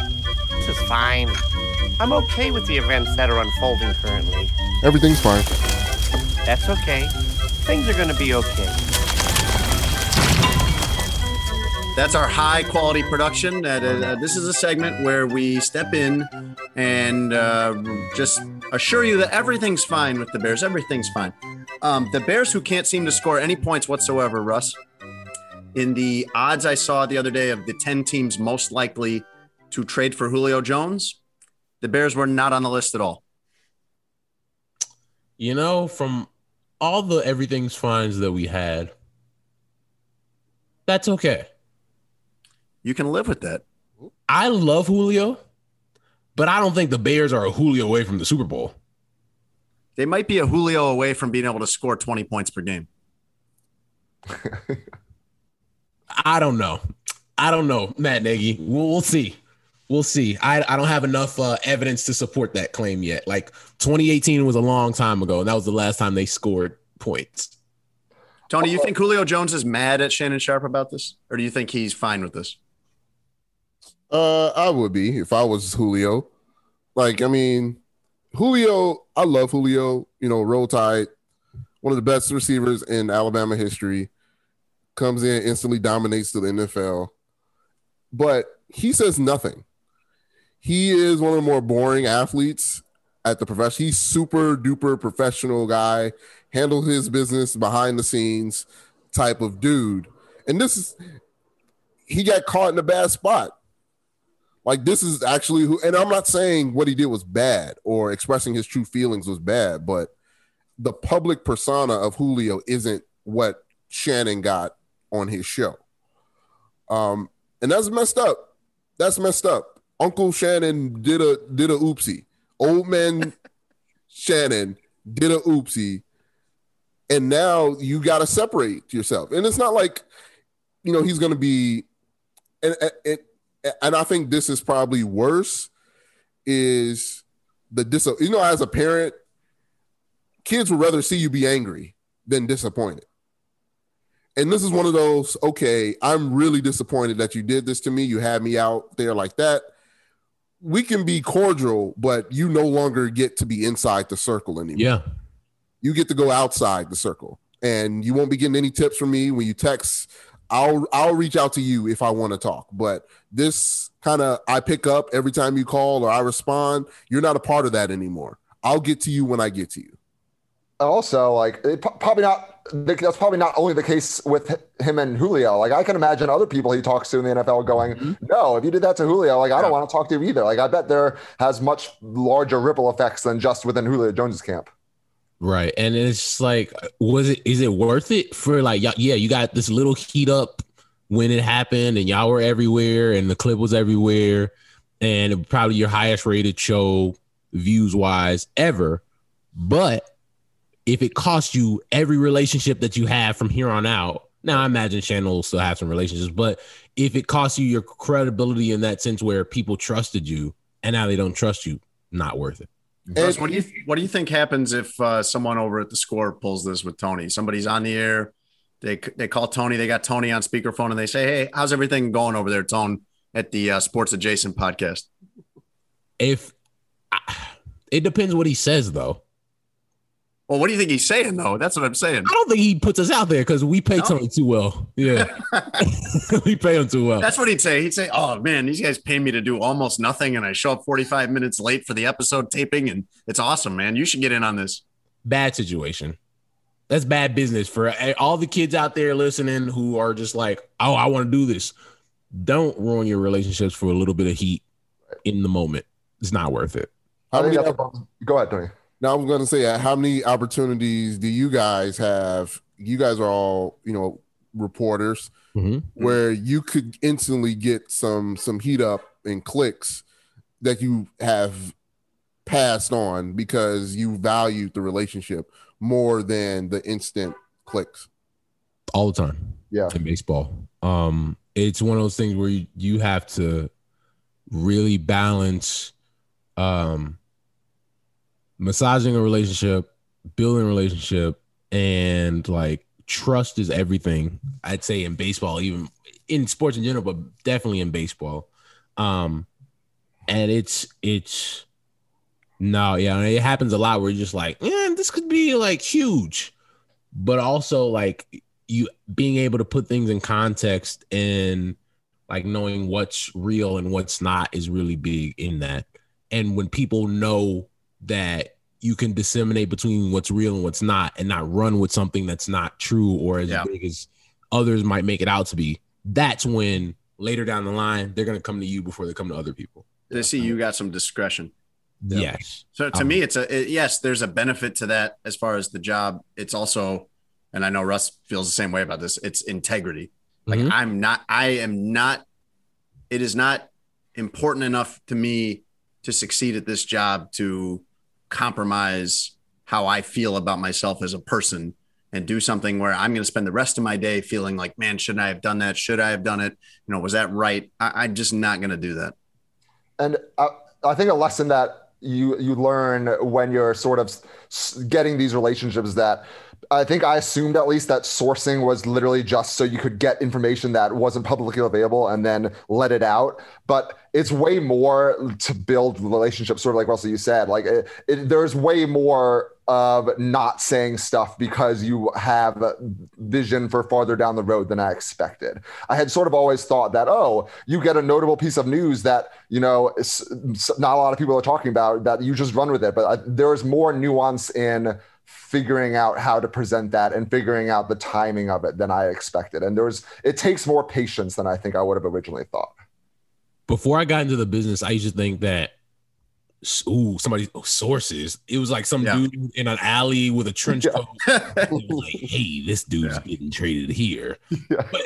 This is fine. I'm okay with the events that are unfolding currently. Everything's Fine. That's okay. Things are going to be okay. That's our high quality production. Uh, uh, this is a segment where we step in and uh, just assure you that everything's fine with the Bears. Everything's fine. Um, the Bears, who can't seem to score any points whatsoever, Russ, in the odds I saw the other day of the 10 teams most likely to trade for Julio Jones, the Bears were not on the list at all. You know, from all the everything's fines that we had, that's okay. You can live with that. I love Julio, but I don't think the Bears are a Julio away from the Super Bowl. They might be a Julio away from being able to score 20 points per game. I don't know. I don't know, Matt Nagy. We'll, we'll see. We'll see. I, I don't have enough uh, evidence to support that claim yet. Like 2018 was a long time ago, and that was the last time they scored points. Tony, you think Julio Jones is mad at Shannon Sharpe about this? Or do you think he's fine with this? Uh, I would be if I was Julio. Like, I mean, Julio, I love Julio. You know, roll tide, one of the best receivers in Alabama history. Comes in, instantly dominates to the NFL, but he says nothing. He is one of the more boring athletes at the profession. He's super duper professional guy, handle his business behind the scenes type of dude. And this is he got caught in a bad spot. Like this is actually who, and I'm not saying what he did was bad or expressing his true feelings was bad, but the public persona of Julio isn't what Shannon got on his show. Um, and that's messed up. That's messed up. Uncle Shannon did a did a oopsie. Old man Shannon did a oopsie, and now you got to separate yourself. And it's not like you know he's going to be, and and and I think this is probably worse. Is the dis you know as a parent, kids would rather see you be angry than disappointed. And this is one of those, okay, I'm really disappointed that you did this to me. You had me out there like that. We can be cordial, but you no longer get to be inside the circle anymore. Yeah. You get to go outside the circle. And you won't be getting any tips from me when you text. I'll I'll reach out to you if I want to talk. But this kind of I pick up every time you call or I respond. You're not a part of that anymore. I'll get to you when I get to you. also like it, probably not that's probably not only the case with him and Julio. Like I can imagine other people he talks to in the NFL going, mm-hmm. "No, if you did that to Julio, like I don't want to talk to you either." Like I bet there has much larger ripple effects than just within Julio Jones's camp. Right. And it's just like, was it, is it worth it for like, yeah, you got this little heat up when it happened and y'all were everywhere and the clip was everywhere and probably your highest rated show views wise ever. But if it costs you every relationship that you have from here on out, now I imagine Shannon will still have some relationships, but if it costs you your credibility in that sense where people trusted you and now they don't trust you, not worth it. Russ, what do you what do you think happens if uh, someone over at the score pulls this with Tony? Somebody's on the air, they they call Tony, they got Tony on speakerphone, and they say, "Hey, how's everything going over there, Tone, at the uh, Sports Adjacent podcast?" If it depends what he says, though. Well, what do you think he's saying though? That's what I'm saying. I don't think he puts us out there because we pay No? Tony too well. Yeah, we pay him too well. That's what he'd say. He'd say, "Oh man, these guys pay me to do almost nothing, and I show up 45 minutes late for the episode taping, and it's awesome, man. You should get in on this." bad situation. That's bad business for eh, all the kids out there listening who are just like, "Oh, I want to do this." Don't ruin your relationships for a little bit of heat in the moment. It's not worth it. How think many, that's a- go ahead, Tony. Now I'm going to say, how many opportunities do you guys have? You guys are all, you know, reporters. Mhm. where you could instantly get some some heat up and clicks that you have passed on because you valued the relationship more than the instant clicks. all the time. Yeah. in baseball. Um, it's one of those things where you, you have to really balance um massaging a relationship, building a relationship, and like trust is everything. I'd say in baseball, even in sports in general, but definitely in baseball. Um, and it's it's no, yeah, it happens a lot where you're just like, yeah, this could be like huge, but also like you being able to put things in context and like knowing what's real and what's not is really big in that. And when people know that you can disseminate between what's real and what's not and not run with something that's not true or as Yeah. big as others might make it out to be, that's when later down the line they're going to come to you before they come to other people. They see you got some discretion. Yeah. Yes. So to Um, me, it's a it- yes. There's a benefit to that as far as the job. It's also, and I know Russ feels the same way about this. It's integrity. Like Mhm. I'm not. I am not. It is not important enough to me to succeed at this job to compromise how I feel about myself as a person and do something where I'm going to spend the rest of my day feeling like, man, shouldn't I have done that? Should I have done it? You know, was that right? I, I'm just not going to do that. And I, I think a lesson that you you learn when you're sort of getting these relationships that I think I assumed at least that sourcing was literally just so you could get information that wasn't publicly available and then let it out. But it's way more to build relationships, sort of like Russell you said. Like it, it, there's way more of not saying stuff because you have vision for farther down the road than I expected. I had sort of always thought that oh, you get a notable piece of news that you know not a lot of people are talking about that you just run with it. But I, there's more nuance in figuring out how to present that and figuring out the timing of it than I expected. And there's it takes more patience than I think I would have originally thought. before I got into the business, I used to think that ooh, somebody oh, sources. It was like some Yeah. dude in an alley with a trench coat. It was like, hey, this dude's Yeah. getting traded here. Yeah. But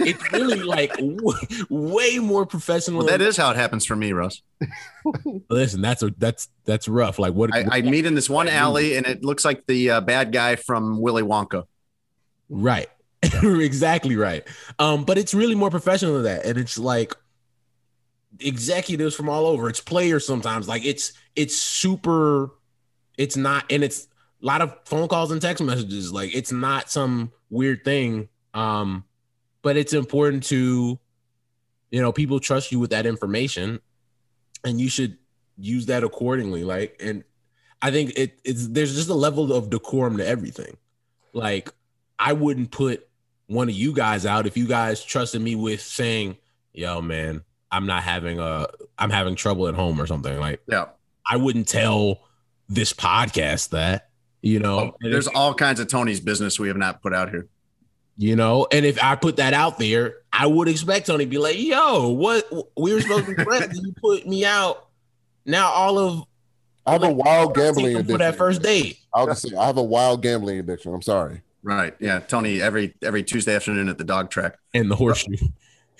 it's really like w- way more professional. Well, that is how it happens for me, Russ. Listen, that's a that's that's rough. Like what? I, I meet in this one alley, and it looks like the uh, bad guy from Willy Wonka. Right. exactly right. Um, but it's really more professional than that. And it's like executives from all over. It's players sometimes. Like it's it's super, it's not, and it's a lot of phone calls and text messages. Like it's not some weird thing. Um, but it's important to, you know, people trust you with that information and you should use that accordingly. Like, and I think it, it's there's just a level of decorum to everything. Like, I wouldn't put one of you guys out if you guys trusted me with saying, "Yo, man, I'm not having a, I'm having trouble at home or something." Like, Yeah. I wouldn't tell this podcast that, you know. Oh, There's if- all kinds of Tony's business we have not put out here. you know, and if I put that out there, I would expect Tony to be like, "Yo, what? We were supposed to be friends, you put me out. Now all of I have a wild gambling addiction. for that first date." I'll just say I have a wild gambling addiction. I'm sorry. Right. Yeah. Tony, every every Tuesday afternoon at the dog track. And the horseshoe.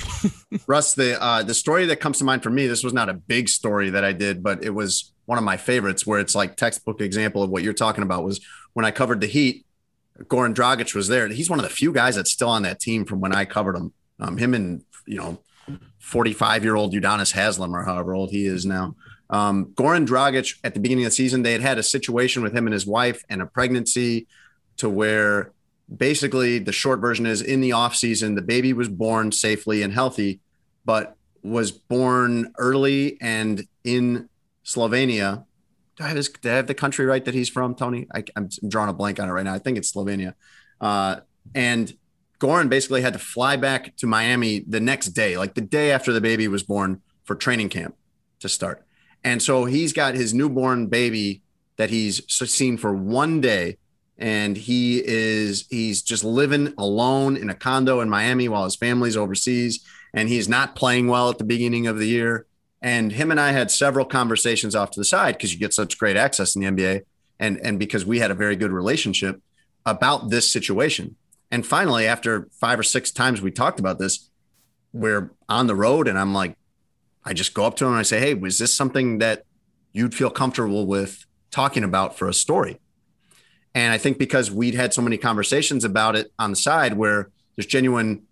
Russ, the uh, the story that comes to mind for me, this was not a big story that I did, but it was one of my favorites where it's like textbook example of what you're talking about was when I covered the Heat, Goran Dragic was there. He's one of the few guys that's still on that team from when I covered him. Um, him and you know, 45 year old Udonis Haslem or however old he is now. Um, Goran Dragic at the beginning of the season, they had had a situation with him and his wife and a pregnancy to where basically the short version is in the off season, the baby was born safely and healthy, but was born early and in Slovenia. Do I have, his, do I have the country right that he's from, Tony? I, I'm drawing a blank on it right now. I think it's Slovenia. Uh, and Goran basically had to fly back to Miami the next day, like the day after the baby was born for training camp to start. And so he's got his newborn baby that he's seen for one day. And he is, he's just living alone in a condo in Miami while his family's overseas. And he's not playing well at the beginning of the year. And him and I had several conversations off to the side because you get such great access in the NBA. And, and because we had a very good relationship about this situation. And finally, after five or six times we talked about this, we're on the road, and I'm like, I just go up to him and I say, Hey, was this something that you'd feel comfortable with talking about for a story? And I think because we'd had so many conversations about it on the side where there's genuine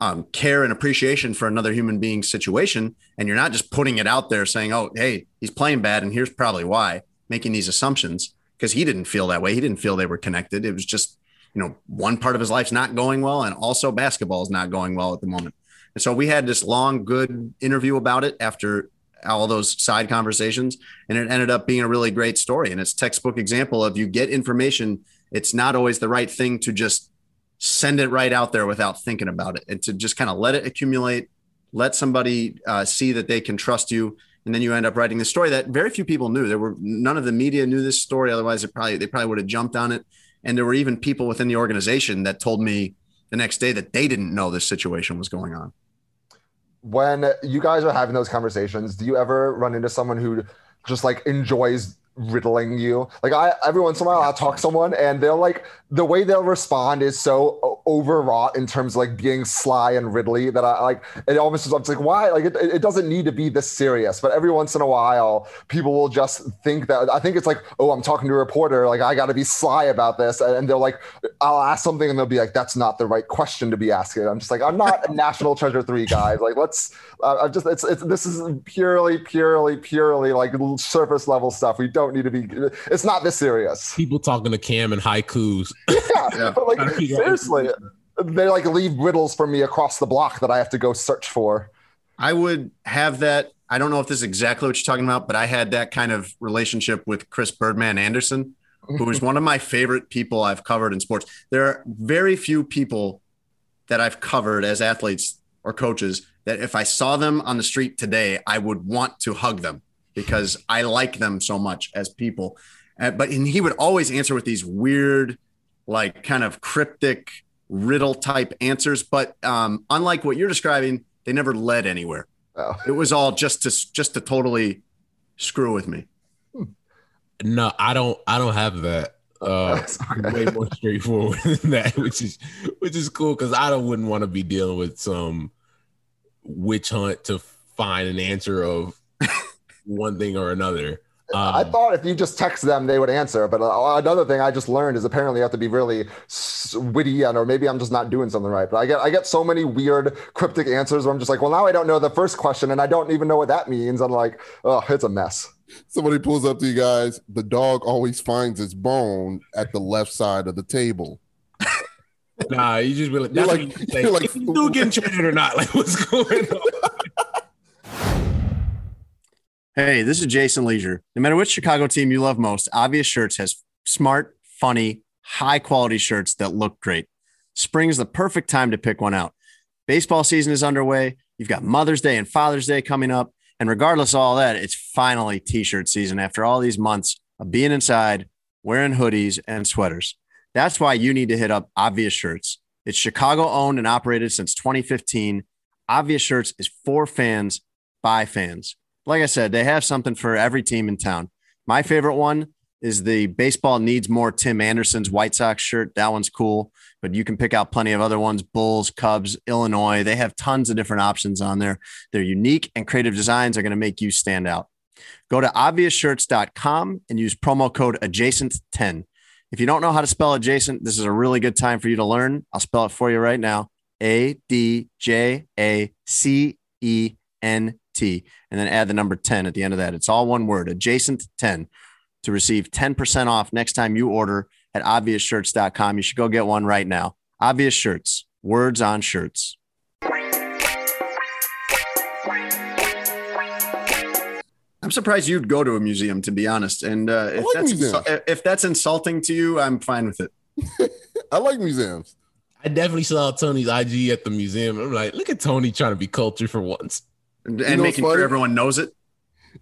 um, care and appreciation for another human being's situation, and you're not just putting it out there saying, "Oh, hey, he's playing bad, and here's probably why," making these assumptions because he didn't feel that way. He didn't feel they were connected. It was just, you know, one part of his life's not going well, and also basketball is not going well at the moment. And so we had this long, good interview about it after all those side conversations, and it ended up being a really great story. And it's textbook example of you get information. It's not always the right thing to just send it right out there without thinking about it and to just kind of let it accumulate let somebody uh, see that they can trust you and then you end up writing the story that very few people knew there were none of the media knew this story otherwise it probably they probably would have jumped on it and there were even people within the organization that told me the next day that they didn't know this situation was going on when you guys are having those conversations do you ever run into someone who just like enjoys riddling you. Like I every once in a while I'll talk to someone and they'll like the way they'll respond is so overwrought in terms of like being sly and riddly that I like it almost I'm like why? Like it, it doesn't need to be this serious but every once in a while people will just think that I think it's like oh I'm talking to a reporter. Like I got to be sly about this. And they'll like I'll ask something and they'll be like that's not the right question to be asking. I'm just like I'm not a national treasure 3 guys like let's uh, I'm just it's it's this is purely purely purely like surface level stuff. We don't don't need to be. It's not this serious. People talking to Cam and haikus. yeah, yeah. but like seriously, they like leave riddles for me across the block that I have to go search for. I would have that. I don't know if this is exactly what you're talking about, but I had that kind of relationship with Chris Birdman Andersen, who is one of my favorite people I've covered in sports. There are very few people that I've covered as athletes or coaches that if I saw them on the street today, I would want to hug them because I like them so much as people. Uh, but and he would always answer with these weird, like kind of cryptic riddle type answers. But um, unlike what you're describing, they never led anywhere. Oh. It was all just to just to totally screw with me. No, I don't. I don't have that. Uh, way more straightforward than that, which is which is cool because I don't wouldn't want to be dealing with some witch hunt to find an answer of one thing or another. Um, I thought if you just text them, they would answer. But uh, another thing I just learned is apparently you have to be really witty, and or maybe I'm just not doing something right. But I get I get so many weird cryptic answers where I'm just like, well, now I don't know the first question, and I don't even know what that means. I'm like, oh, it's a mess. Somebody pulls up to you guys. The dog always finds its bone at the left side of the table. nah, you just be like, that's like, you, say, like, if you do get traded or not, like what's going on? Hey, this is Jason Lieser. No matter which Chicago team you love most, Obvious Shirts has smart, funny, high quality shirts that look great. Spring is the perfect time to pick one out. Baseball season is underway. You've got Mother's Day and Father's Day coming up. And regardless of all that, it's finally t shirt season after all these months of being inside, wearing hoodies and sweaters. That's why you need to hit up Obvious Shirts. It's Chicago owned and operated since 2015. Obvious Shirts is for fans by fans like I said, they have something for every team in town. My favorite one is the baseball needs more Tim Anderson's White Sox shirt. That one's cool, but you can pick out plenty of other ones Bulls, Cubs, Illinois. They have tons of different options on there. Their unique and creative designs are going to make you stand out. Go to obviousshirts.com and use promo code adjacent10. If you don't know how to spell adjacent, this is a really good time for you to learn. I'll spell it for you right now A D J A C E N T, and then add the number 10 at the end of that. It's all one word, adjacent 10, to receive 10% off next time you order at obviousshirts.com. You should go get one right now. Obvious Shirts, words on shirts. I'm surprised you'd go to a museum, to be honest. And uh, if, like that's insu- if that's insulting to you, I'm fine with it. I like museums. I definitely saw Tony's IG at the museum. I'm like, look at Tony trying to be cultured for once and, and making sure everyone knows it.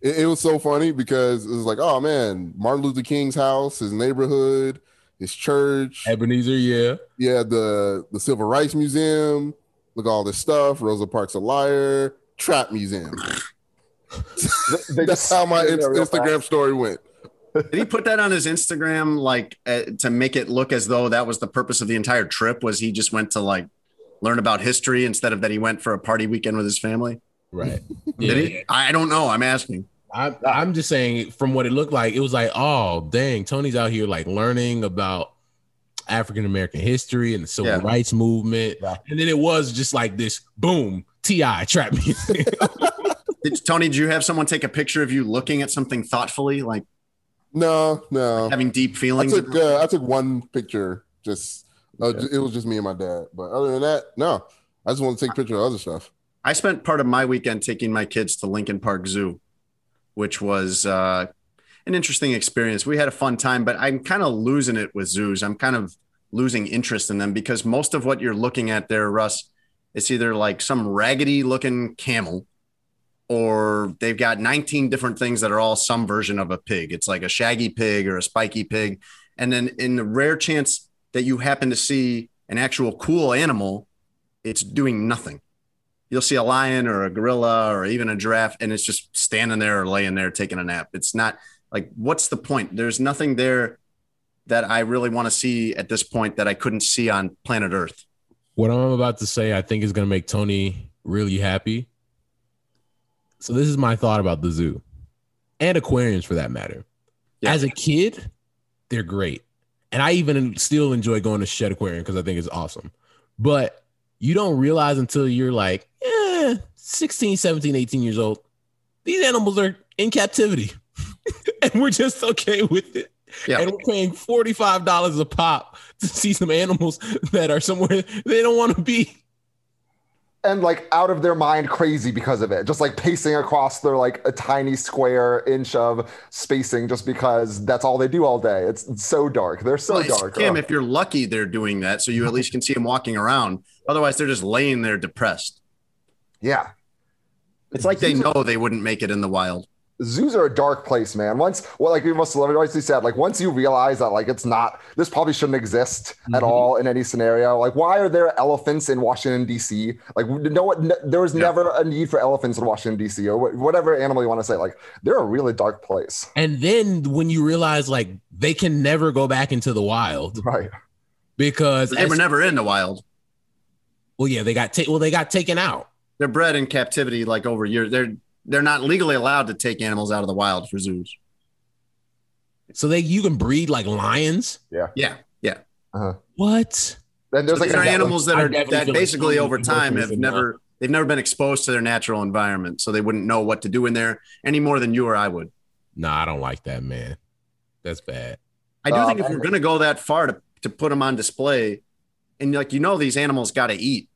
it. It was so funny because it was like, oh man, Martin Luther King's house, his neighborhood, his church, Ebenezer, yeah, yeah, the the Civil Rights Museum. Look all this stuff. Rosa Parks a liar. Trap Museum. That's how my Instagram story went. Did he put that on his Instagram like uh, to make it look as though that was the purpose of the entire trip? Was he just went to like learn about history instead of that he went for a party weekend with his family? Right. Did he? I don't know. I'm asking. I'm, I'm just saying from what it looked like, it was like, oh, dang, Tony's out here like learning about African American history and the civil Yeah. rights movement. Yeah. And then it was just like this boom, T.I. trap music. Did, Tony, did you have someone take a picture of you looking at something thoughtfully, like No, no. having deep feelings? I feelings? took uh, I took one picture. Just uh, j- it was just me and my dad. But other than that, no. I just want to take a picture of other stuff. I spent part of my weekend taking my kids to Lincoln Park Zoo, which was uh, an interesting experience. We had a fun time, but I'm kind of losing it with zoos. I'm kind of losing interest in them because most of what you're looking at there, Russ, it's either like some raggedy looking camel or they've got 19 different things that are all some version of a pig. It's like a shaggy pig or a spiky pig. And then in the rare chance that you happen to see an actual cool animal, it's doing nothing you'll see a lion or a gorilla or even a giraffe and it's just standing there or laying there taking a nap it's not like what's the point there's nothing there that i really want to see at this point that i couldn't see on planet earth what I'm about to say, I think is going to make Tony really happy. So this is my thought about the zoo and aquariums for that matter. Yeah. As a kid, they're great. And I even still enjoy going to Shedd Aquarium because I think it's awesome. But you don't realize until you're like, eh, 16, 17, 18 years old, these animals are in captivity. and we're just okay with it. Yeah. And we're paying $45 a pop to see some animals that are somewhere they don't want to be. and like out of their mind crazy because of it just like pacing across their like a tiny square inch of spacing just because that's all they do all day it's, it's so dark they're so Well, dark Kim, Oh. if you're lucky they're doing that so you at least can see them walking around otherwise they're just laying there depressed. Yeah. It's like they know they wouldn't make it in the wild. Zoos are a dark place man. Once well like we must have rightly said like once you realize that like it's not this probably shouldn't exist at Mhm. all in any scenario. Like why are there elephants in washington dc like no one there was Yeah. never a need for elephants in washington dc or wh- whatever animal you want to say like they're a really dark place. And then when you realize like they can never go back into the wild. Right. Because they were never in the wild well, yeah, they got ta- well, they got taken out. they're bred in captivity like over years they're they're not legally allowed to take animals out of the wild for zoos So they you can breed like lions. yeah yeah Yeah. What? and there's so like these a are animals that are that feel like basically over time working have with never they've never been exposed to their natural environment, so they wouldn't know what to do in there any more than you or I would. Nah, I don't like that, man. That's bad. I do Um, think if we're going to go that far to to put them on display, and like you know these animals got to eat.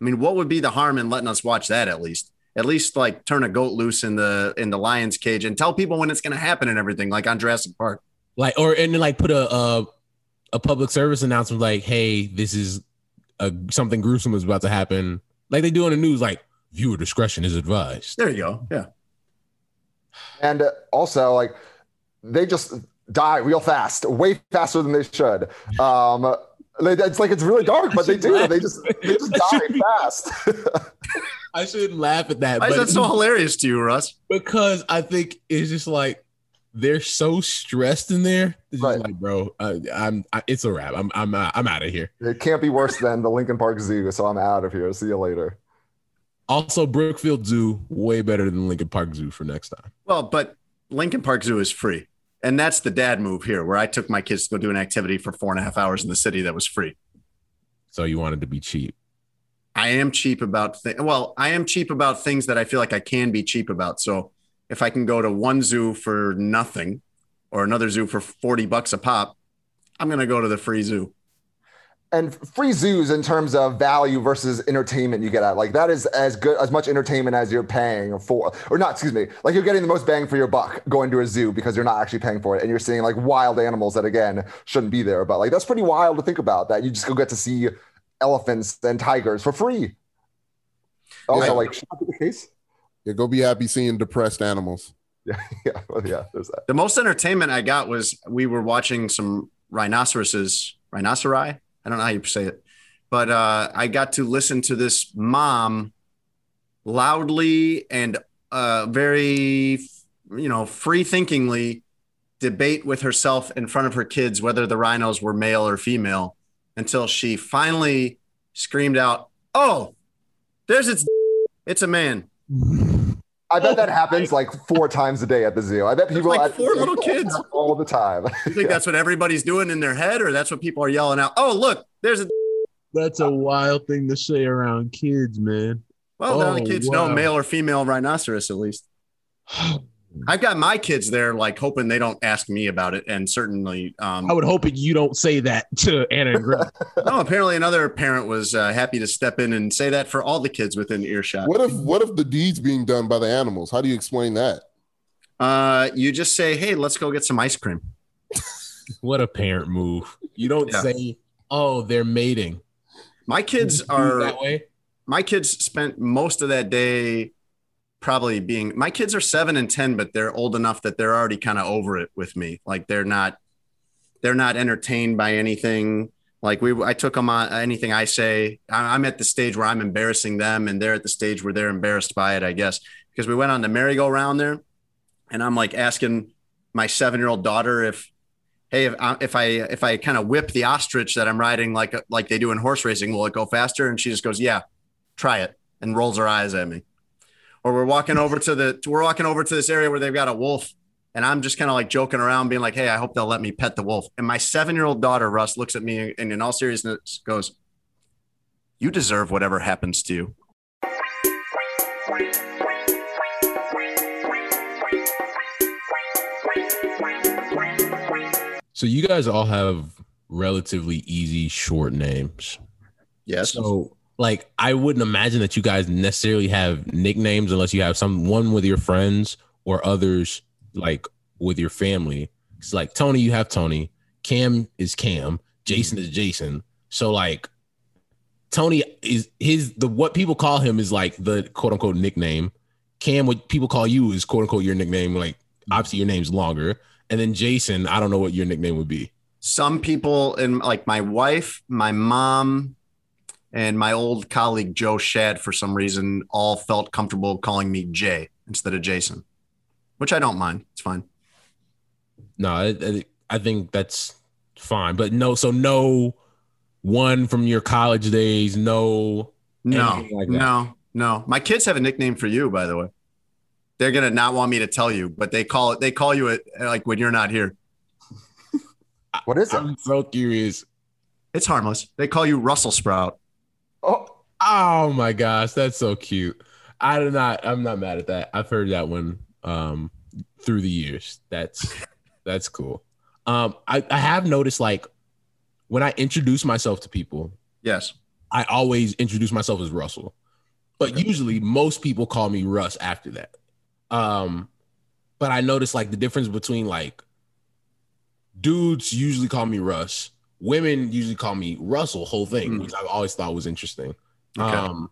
I mean, what would be the harm in letting us watch that at least? At least like turn a goat loose in the in the lion's cage and tell people when it's going to happen and everything, like on Jurassic Park. Like, or and then like put a a, a public service announcement like, "Hey, this is a something gruesome is about to happen." Like they do in the news, like viewer discretion is advised. There you go. Yeah. And uh, also, like, they just die real fast, way faster than they should. Um, they- it's like it's really dark, but they do. They just they just die fast. I shouldn't laugh at that, Why is that so hilarious to you, Russ? because I think it's just like they're so stressed in there. It's just Right. like, bro, uh, I'm. I, it's a wrap. I'm. I'm. Uh, I'm out of here. it can't be worse than the Lincoln Park Zoo, so I'm out of here. See you later. Also, Brookfield Zoo way better than Lincoln Park Zoo for next time. Well, but Lincoln Park Zoo is free. And that's the dad move here, where I took my kids to go do an activity for four and a half hours in the city that was free. So you wanted to be cheap. I am cheap about th- well, I am cheap about things that I feel like I can be cheap about. So if I can go to one zoo for nothing or another zoo for 40 bucks a pop, I'm going to go to the free zoo. And free zoos in terms of value versus entertainment you get at like that is as good as much entertainment as you're paying for, or not. Excuse me, like you're getting the most bang for your buck going to a zoo because you're not actually paying for it, and you're seeing like wild animals that again shouldn't be there. But like that's pretty wild to think about that you just go get to see elephants and tigers for free. Also, Yeah. like should that be the case? Yeah, go be happy seeing depressed animals. Yeah, well, yeah. There's that. The most entertainment I got was we were watching some rhinoceroses, rhinoceri. I don't know how you say it, but uh, I got to listen to this mom loudly and uh, very, you know, free thinkingly debate with herself in front of her kids whether the rhinos were male or female until she finally screamed out, "Oh, there's its it's a man." I bet that oh happens like four times a day at the zoo. I bet people like at- four little kids. all the time. You think that's what everybody's doing in their head, or that's what people are yelling out? Oh, look, there's a. That's a wild thing to say around kids, man. Well, now the Oh, kids wow. know male or female rhinoceros at least. I've got my kids there, like hoping they don't ask me about it, and certainly, um, I would hope that you don't say that to Anna and Greg. no. Apparently, another parent was uh, happy to step in and say that for all the kids within earshot. What if what if the deed's being done by the animals? How do you explain that? Uh, you just say, "Hey, let's go get some ice cream." what a parent move. You don't Yeah. say, "Oh, they're mating." My kids are that way. my kids spent most of that day probably being my kids are seven and ten but they're old enough that they're already kind of over it with me. Like they're not they're not entertained by anything. Like we i took them on anything i say i'm at the stage where i'm embarrassing them and they're at the stage where they're embarrassed by it i guess. Because we went on the merry-go-round there and i'm like asking my seven year old daughter if hey if I, if I if i kind of whip the ostrich that i'm riding like like they do in horse racing will it go faster? And she just goes yeah try it and rolls her eyes at me or we're walking over to the we're walking over to this area where they've got a wolf and i'm just kind of like joking around being like hey i hope they'll let me pet the wolf. And my seven year old daughter russ looks at me and in all seriousness goes you deserve whatever happens to you. So you guys all have relatively easy short names. yes. So like I wouldn't imagine that you guys necessarily have nicknames unless you have some one with your friends or others like with your family. It's like Tony, you have Tony. Cam is Cam. Jason is Jason. So like Tony is his the what people call him is like the quote unquote nickname. Cam, what people call you is quote unquote your nickname. Like obviously your name's longer. And then Jason, I don't know what your nickname would be. some people in like my wife my mom and my old colleague joe shad for some reason all felt comfortable calling me jay instead of jason which i don't mind it's fine No, I, I- I think that's fine. But no, so no one from your college days, no. No, like that. no, no. My kids have a nickname for you, by the way. They're gonna not want me to tell you, but they call it. They call you it like when you're not here. what is it? I'm so curious. It's harmless. They call you Russell Sprout. Oh, Oh my gosh, that's so cute. I do not. I'm not mad at that. I've heard that one um through the years. That's that's cool. Um, I, I have noticed like when I introduce myself to people, Yes. I always introduce myself as Russell, but usually most people call me Russ after that. Um, but I notice like the difference between like dudes usually call me Russ, women usually call me Russell. Whole thing, Mm. which I've always thought was interesting. Okay. Um,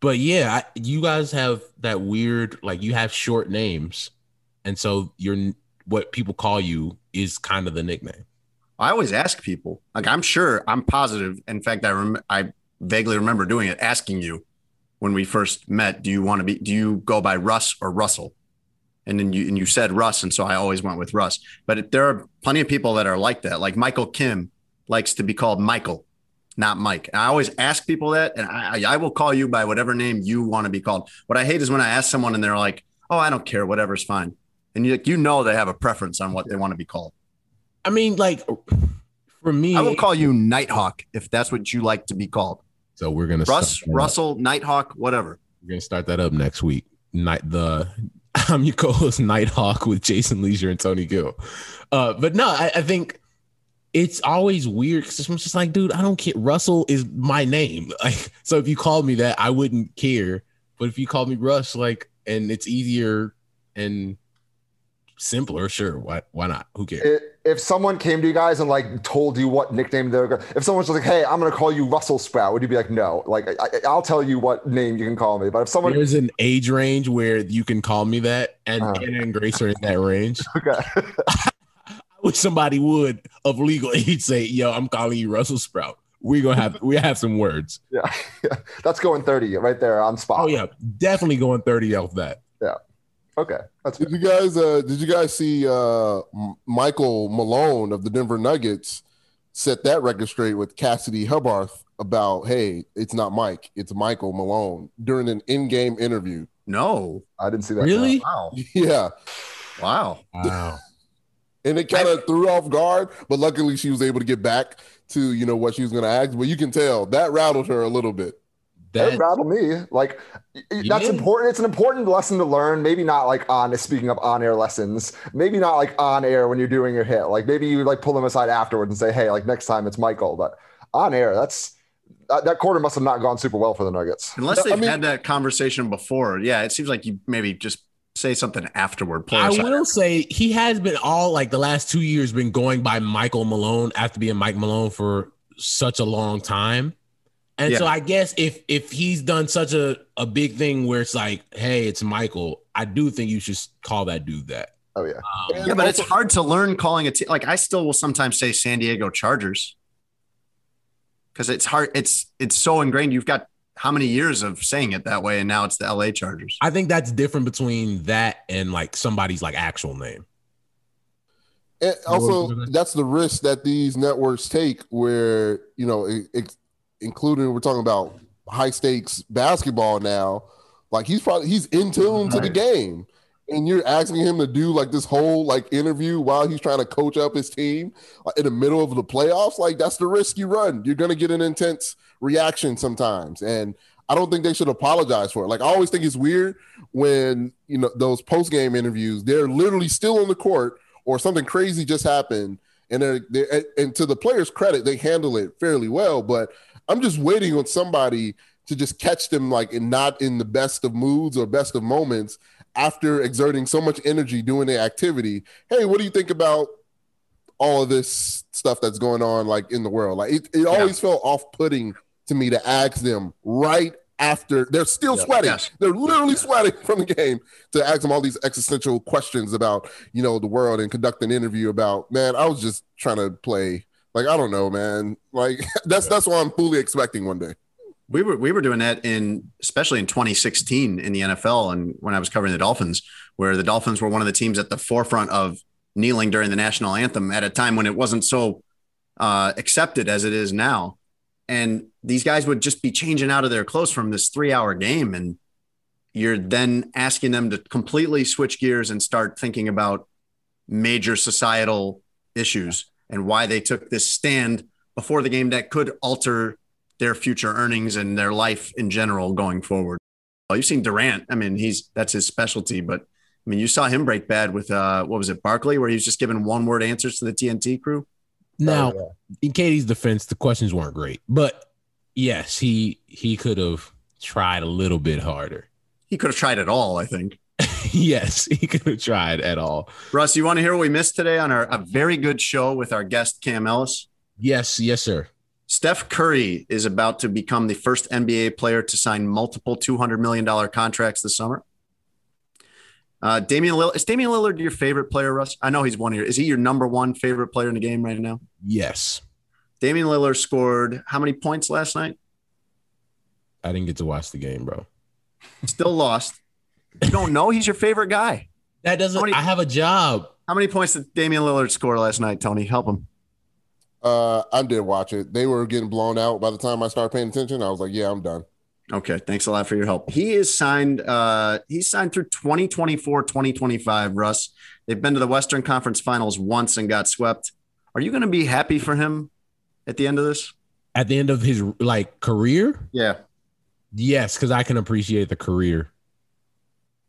but yeah, I, you guys have that weird like you have short names, and so you're what people call you is kind of the nickname. I always ask people. Like I'm sure, I'm positive. In fact, I rem- I vaguely remember doing it, asking you when we first met. Do you want to be? Do you go by Russ or Russell? And then you and you said Russ, and so I always went with Russ. But there are plenty of people that are like that. Like Michael Kim likes to be called Michael, not Mike. And I always ask people that, and I, I I will call you by whatever name you want to be called. What I hate is when I ask someone and they're like, "Oh, I don't care, whatever's fine," and you you know they have a preference on what they want to be called. I mean, like for me, I will call you Nighthawk if that's what you like to be called. So we're gonna Russ, start that up. Russell, Nighthawk, whatever. We're gonna start that up next week. Night the I'm your co-host Nighthawk with Jason Lieser and Tony Gill. Uh, but no, I, I think it's always weird because I'm just like, dude, I don't care. Russell is my name. Like, so if you called me that, I wouldn't care. But if you called me Russ, like, and it's easier and simpler, sure. Why why not? Who cares? i- if someone came to you guys and like told you what nickname they're going, if someone was like, "Hey, I'm going to call you Russell Sprout," would you be like, "No"? Like, I, I- I'll tell you what name you can call me. But if someone, There's an age range where you can call me that, and Uh. Anna and Grace are in that range. okay, I wish somebody would of legal age say, "Yo, I'm calling you Russell Sprout." We're gonna have we have some words. yeah, yeah, that's going thirty right there on spot. Oh yeah, definitely going thirty off that. Okay, that's did you guys uh did you guys see uh Michael Malone of the Denver Nuggets set that record straight with Cassidy Hubbarth about hey, it's not Mike, it's Michael Malone during an in-game interview. No, I didn't see that. Really? Wow. Yeah. Wow. Wow. And it kind of threw off guard, but luckily she was able to get back to you know what she was going to ask. But you can tell that rattled her a little bit. That rattled me. Like that's Yeah. important. It's an important lesson to learn. Maybe not like on speaking of on air lessons. Maybe not like on air when you're doing your hit. Like maybe you like pull them aside afterwards and say, hey, like next time it's Michael. But on air, that's that, that quarter must have not gone super well for the Nuggets. Unless I they've mean- had that conversation before. Yeah, it seems like you maybe just say something afterward. Pull I aside. will say he has been all like the last two years been going by Michael Malone after being Mike Malone for such a long time. And Yeah. so I guess if if he's done such a, a big thing where it's like, hey, it's Michael, I do think you should call that dude that. Oh yeah. Um, Yeah, but it's hard to learn calling a team. Like I still will sometimes say San Diego Chargers because it's hard. It's it's so ingrained. You've got how many years of saying it that way, and now it's the LA Chargers. I think that's different between that and like somebody's like actual name. And also, that's the risk that these networks take, where you know, it, it- including we're talking about high stakes basketball now. Like he's probably he's in tune to the game, and you're asking him to do like this whole like interview while he's trying to coach up his team like, in the middle of the playoffs. Like that's the risk you run. You're gonna get an intense reaction sometimes, and I don't think they should apologize for it. Like I always think it's weird when you know those post game interviews. They're literally still on the court or something crazy just happened and they're, they're and to the players credit they handle it fairly well but i'm just waiting on somebody to just catch them like in not in the best of moods or best of moments after exerting so much energy doing the activity. Hey what do you think about all of this stuff that's going on like in the world? Like it, it always felt off-putting to me to ask them right after. They're still Yeah. sweating. Yes. they're literally sweating from the game to ask them all these existential questions about you know the world and conduct an interview about man i was just trying to play like i don't know man like that's that's what i'm fully expecting one day We were we were doing that in especially in 2016 in the NFL and when I was covering the Dolphins, where the Dolphins were one of the teams at the forefront of kneeling during the national anthem at a time when it wasn't so uh, accepted as it is now. And these guys would just be changing out of their clothes from this three hour game. And you're then asking them to completely switch gears and start thinking about major societal issues and why they took this stand before the game that could alter their future earnings and their life in general going forward. Well, you've seen Durant. I mean, he's that's his specialty, but I mean, you saw him break bad with uh, what was it, Barkley, where he was just giving one word answers to the TNT crew. Now, Oh, in Katie's defense, the questions weren't great, but yes, he he could have tried a little bit harder. He could have tried it all, I think. yes, he could have tried at all. Russ, you want to hear what we missed today on our a very good show with our guest Cam Ellis? Yes, yes, sir. Steph Curry is about to become the first NBA player to sign multiple $200 million contracts this summer. Uh, Damian Lillard, is Damian Lillard your favorite player, Russ? I know he's one of your, is he your number one favorite player in the game right now? Yes. Damian Lillard scored how many points last night? I didn't get to watch the game, bro. Still lost. You don't know he's your favorite guy. That doesn't. Many- I have a job. How many points did Damian Lillard score last night, Tony? Help him. uh i did watch it they were getting blown out by the time i started paying attention i was like yeah i'm done Okay, thanks a lot for your help. He is signed uh he's signed through 2024, 2025, Russ. They've been to the Western Conference Finals once and got swept. Are you going to be happy for him at the end of this? At the end of his like career, Yeah. yes, because I can appreciate the career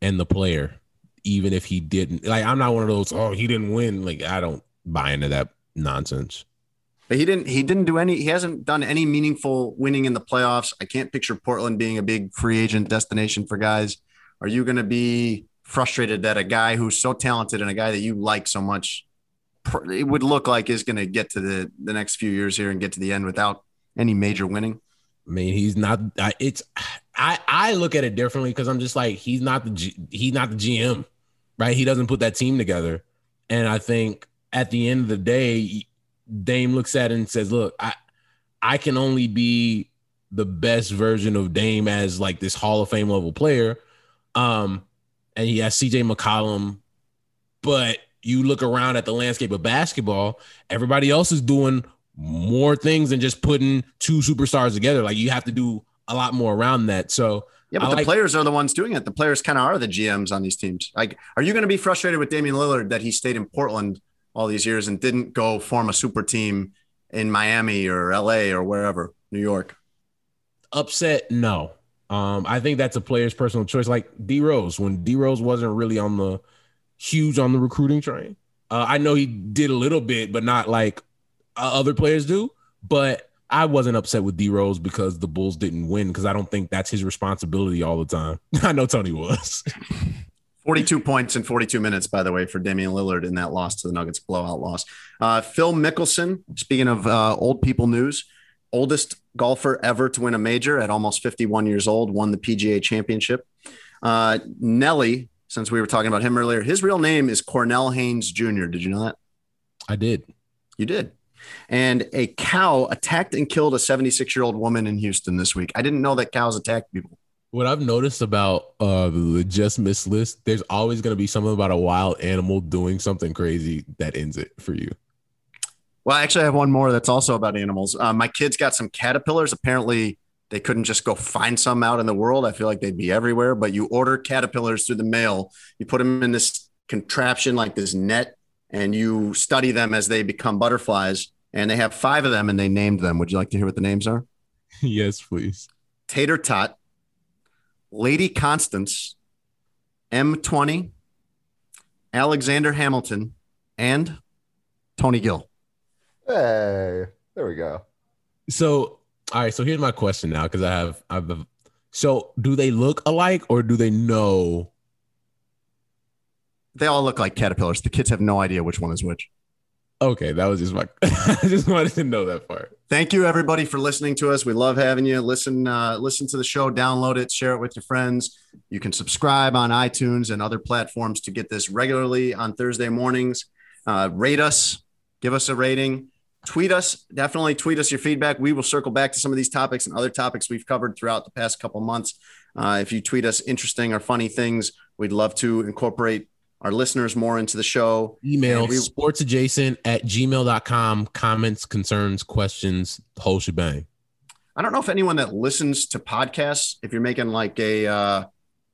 and the player, even if he didn't. Like, I'm not one of those. Oh, he didn't win. Like, I don't buy into that nonsense. But he didn't he didn't do any he hasn't done any meaningful winning in the playoffs. I can't picture Portland being a big free agent destination for guys. Are you going to be frustrated that a guy who's so talented and a guy that you like so much it would look like is going to get to the the next few years here and get to the end without any major winning? I mean, he's not. I, it's. I I look at it differently because I'm just like he's not the G, he's not the GM, right? He doesn't put that team together, and I think at the end of the day, Dame looks at it and says, "Look, I I can only be the best version of Dame as like this Hall of Fame level player, um, and he has CJ McCollum, but you look around at the landscape of basketball, everybody else is doing more things than just putting two superstars together. Like you have to do a lot more around that. So yeah, but I the like, players are the ones doing it. The players kind of are the GMs on these teams. Like, are you going to be frustrated with Damian Lillard that he stayed in Portland all these years and didn't go form a super team in Miami or LA or wherever, New York? Upset? No. Um, I think that's a player's personal choice. Like D Rose, when D Rose wasn't really on the huge on the recruiting train. Uh, I know he did a little bit, but not like other players do. But I wasn't upset with D Rose because the Bulls didn't win because I don't think that's his responsibility all the time. I know Tony was. 42 points in 42 minutes, by the way, for Damian Lillard in that loss to the Nuggets blowout loss. Uh, Phil Mickelson, speaking of uh, old people news, oldest golfer ever to win a major at almost 51 years old, won the PGA championship. Uh, Nelly, since we were talking about him earlier, his real name is Cornell Haynes Jr. Did you know that? I did. You did. And a cow attacked and killed a 76 year old woman in Houston this week. I didn't know that cows attacked people. What I've noticed about uh, the just miss list, there's always going to be something about a wild animal doing something crazy that ends it for you. Well, I actually, I have one more that's also about animals. Uh, my kids got some caterpillars. Apparently, they couldn't just go find some out in the world. I feel like they'd be everywhere. But you order caterpillars through the mail, you put them in this contraption like this net, and you study them as they become butterflies. And they have five of them, and they named them. Would you like to hear what the names are? yes, please. Tater Tot, Lady Constance, M20, Alexander Hamilton, and Tony Gill. Hey, there we go. So, all right. So here's my question now, because I have, I've. So, do they look alike, or do they know? They all look like caterpillars. The kids have no idea which one is which. Okay, that was just my. I just wanted to know that part. Thank you, everybody, for listening to us. We love having you. Listen, uh, listen to the show, download it, share it with your friends. You can subscribe on iTunes and other platforms to get this regularly on Thursday mornings. Uh, rate us, give us a rating. Tweet us, definitely tweet us your feedback. We will circle back to some of these topics and other topics we've covered throughout the past couple months. Uh, if you tweet us interesting or funny things, we'd love to incorporate our listeners more into the show. Email we, sportsadjacent at gmail.com. Comments, concerns, questions, the whole shebang. I don't know if anyone that listens to podcasts, if you're making like a uh,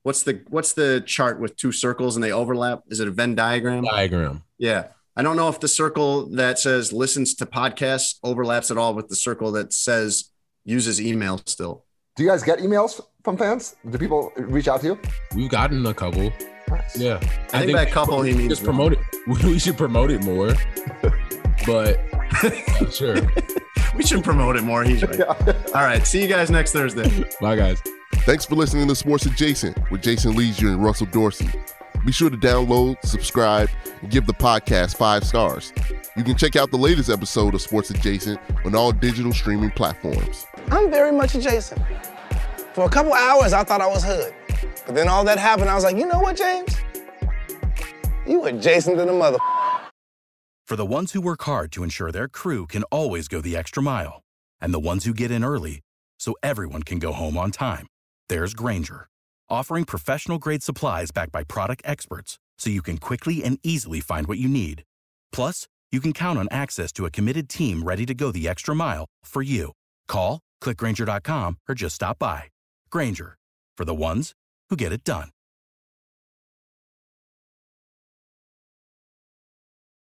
what's the what's the chart with two circles and they overlap? Is it a Venn diagram? Diagram. Yeah. I don't know if the circle that says listens to podcasts overlaps at all with the circle that says uses email still. Do you guys get emails from fans? Do people reach out to you? We've gotten a couple. Nice. Yeah, I, I think, that couple he means just promote it. We should promote it more, but uh, sure, we should promote it more. He's right. Yeah. All right, see you guys next Thursday. Bye, guys. Thanks for listening to Sports Adjacent with Jason Lieser and Russell Dorsey. Be sure to download, subscribe, and give the podcast five stars. You can check out the latest episode of Sports Adjacent on all digital streaming platforms. I'm very much adjacent. For a couple hours, I thought I was hood. But then all that happened, I was like, you know what, James? You adjacent to the mother. For the ones who work hard to ensure their crew can always go the extra mile, and the ones who get in early so everyone can go home on time, there's Grainger, offering professional grade supplies backed by product experts so you can quickly and easily find what you need. Plus, you can count on access to a committed team ready to go the extra mile for you. Call, clickgrainger.com, or just stop by. Grainger, for the ones who get it done.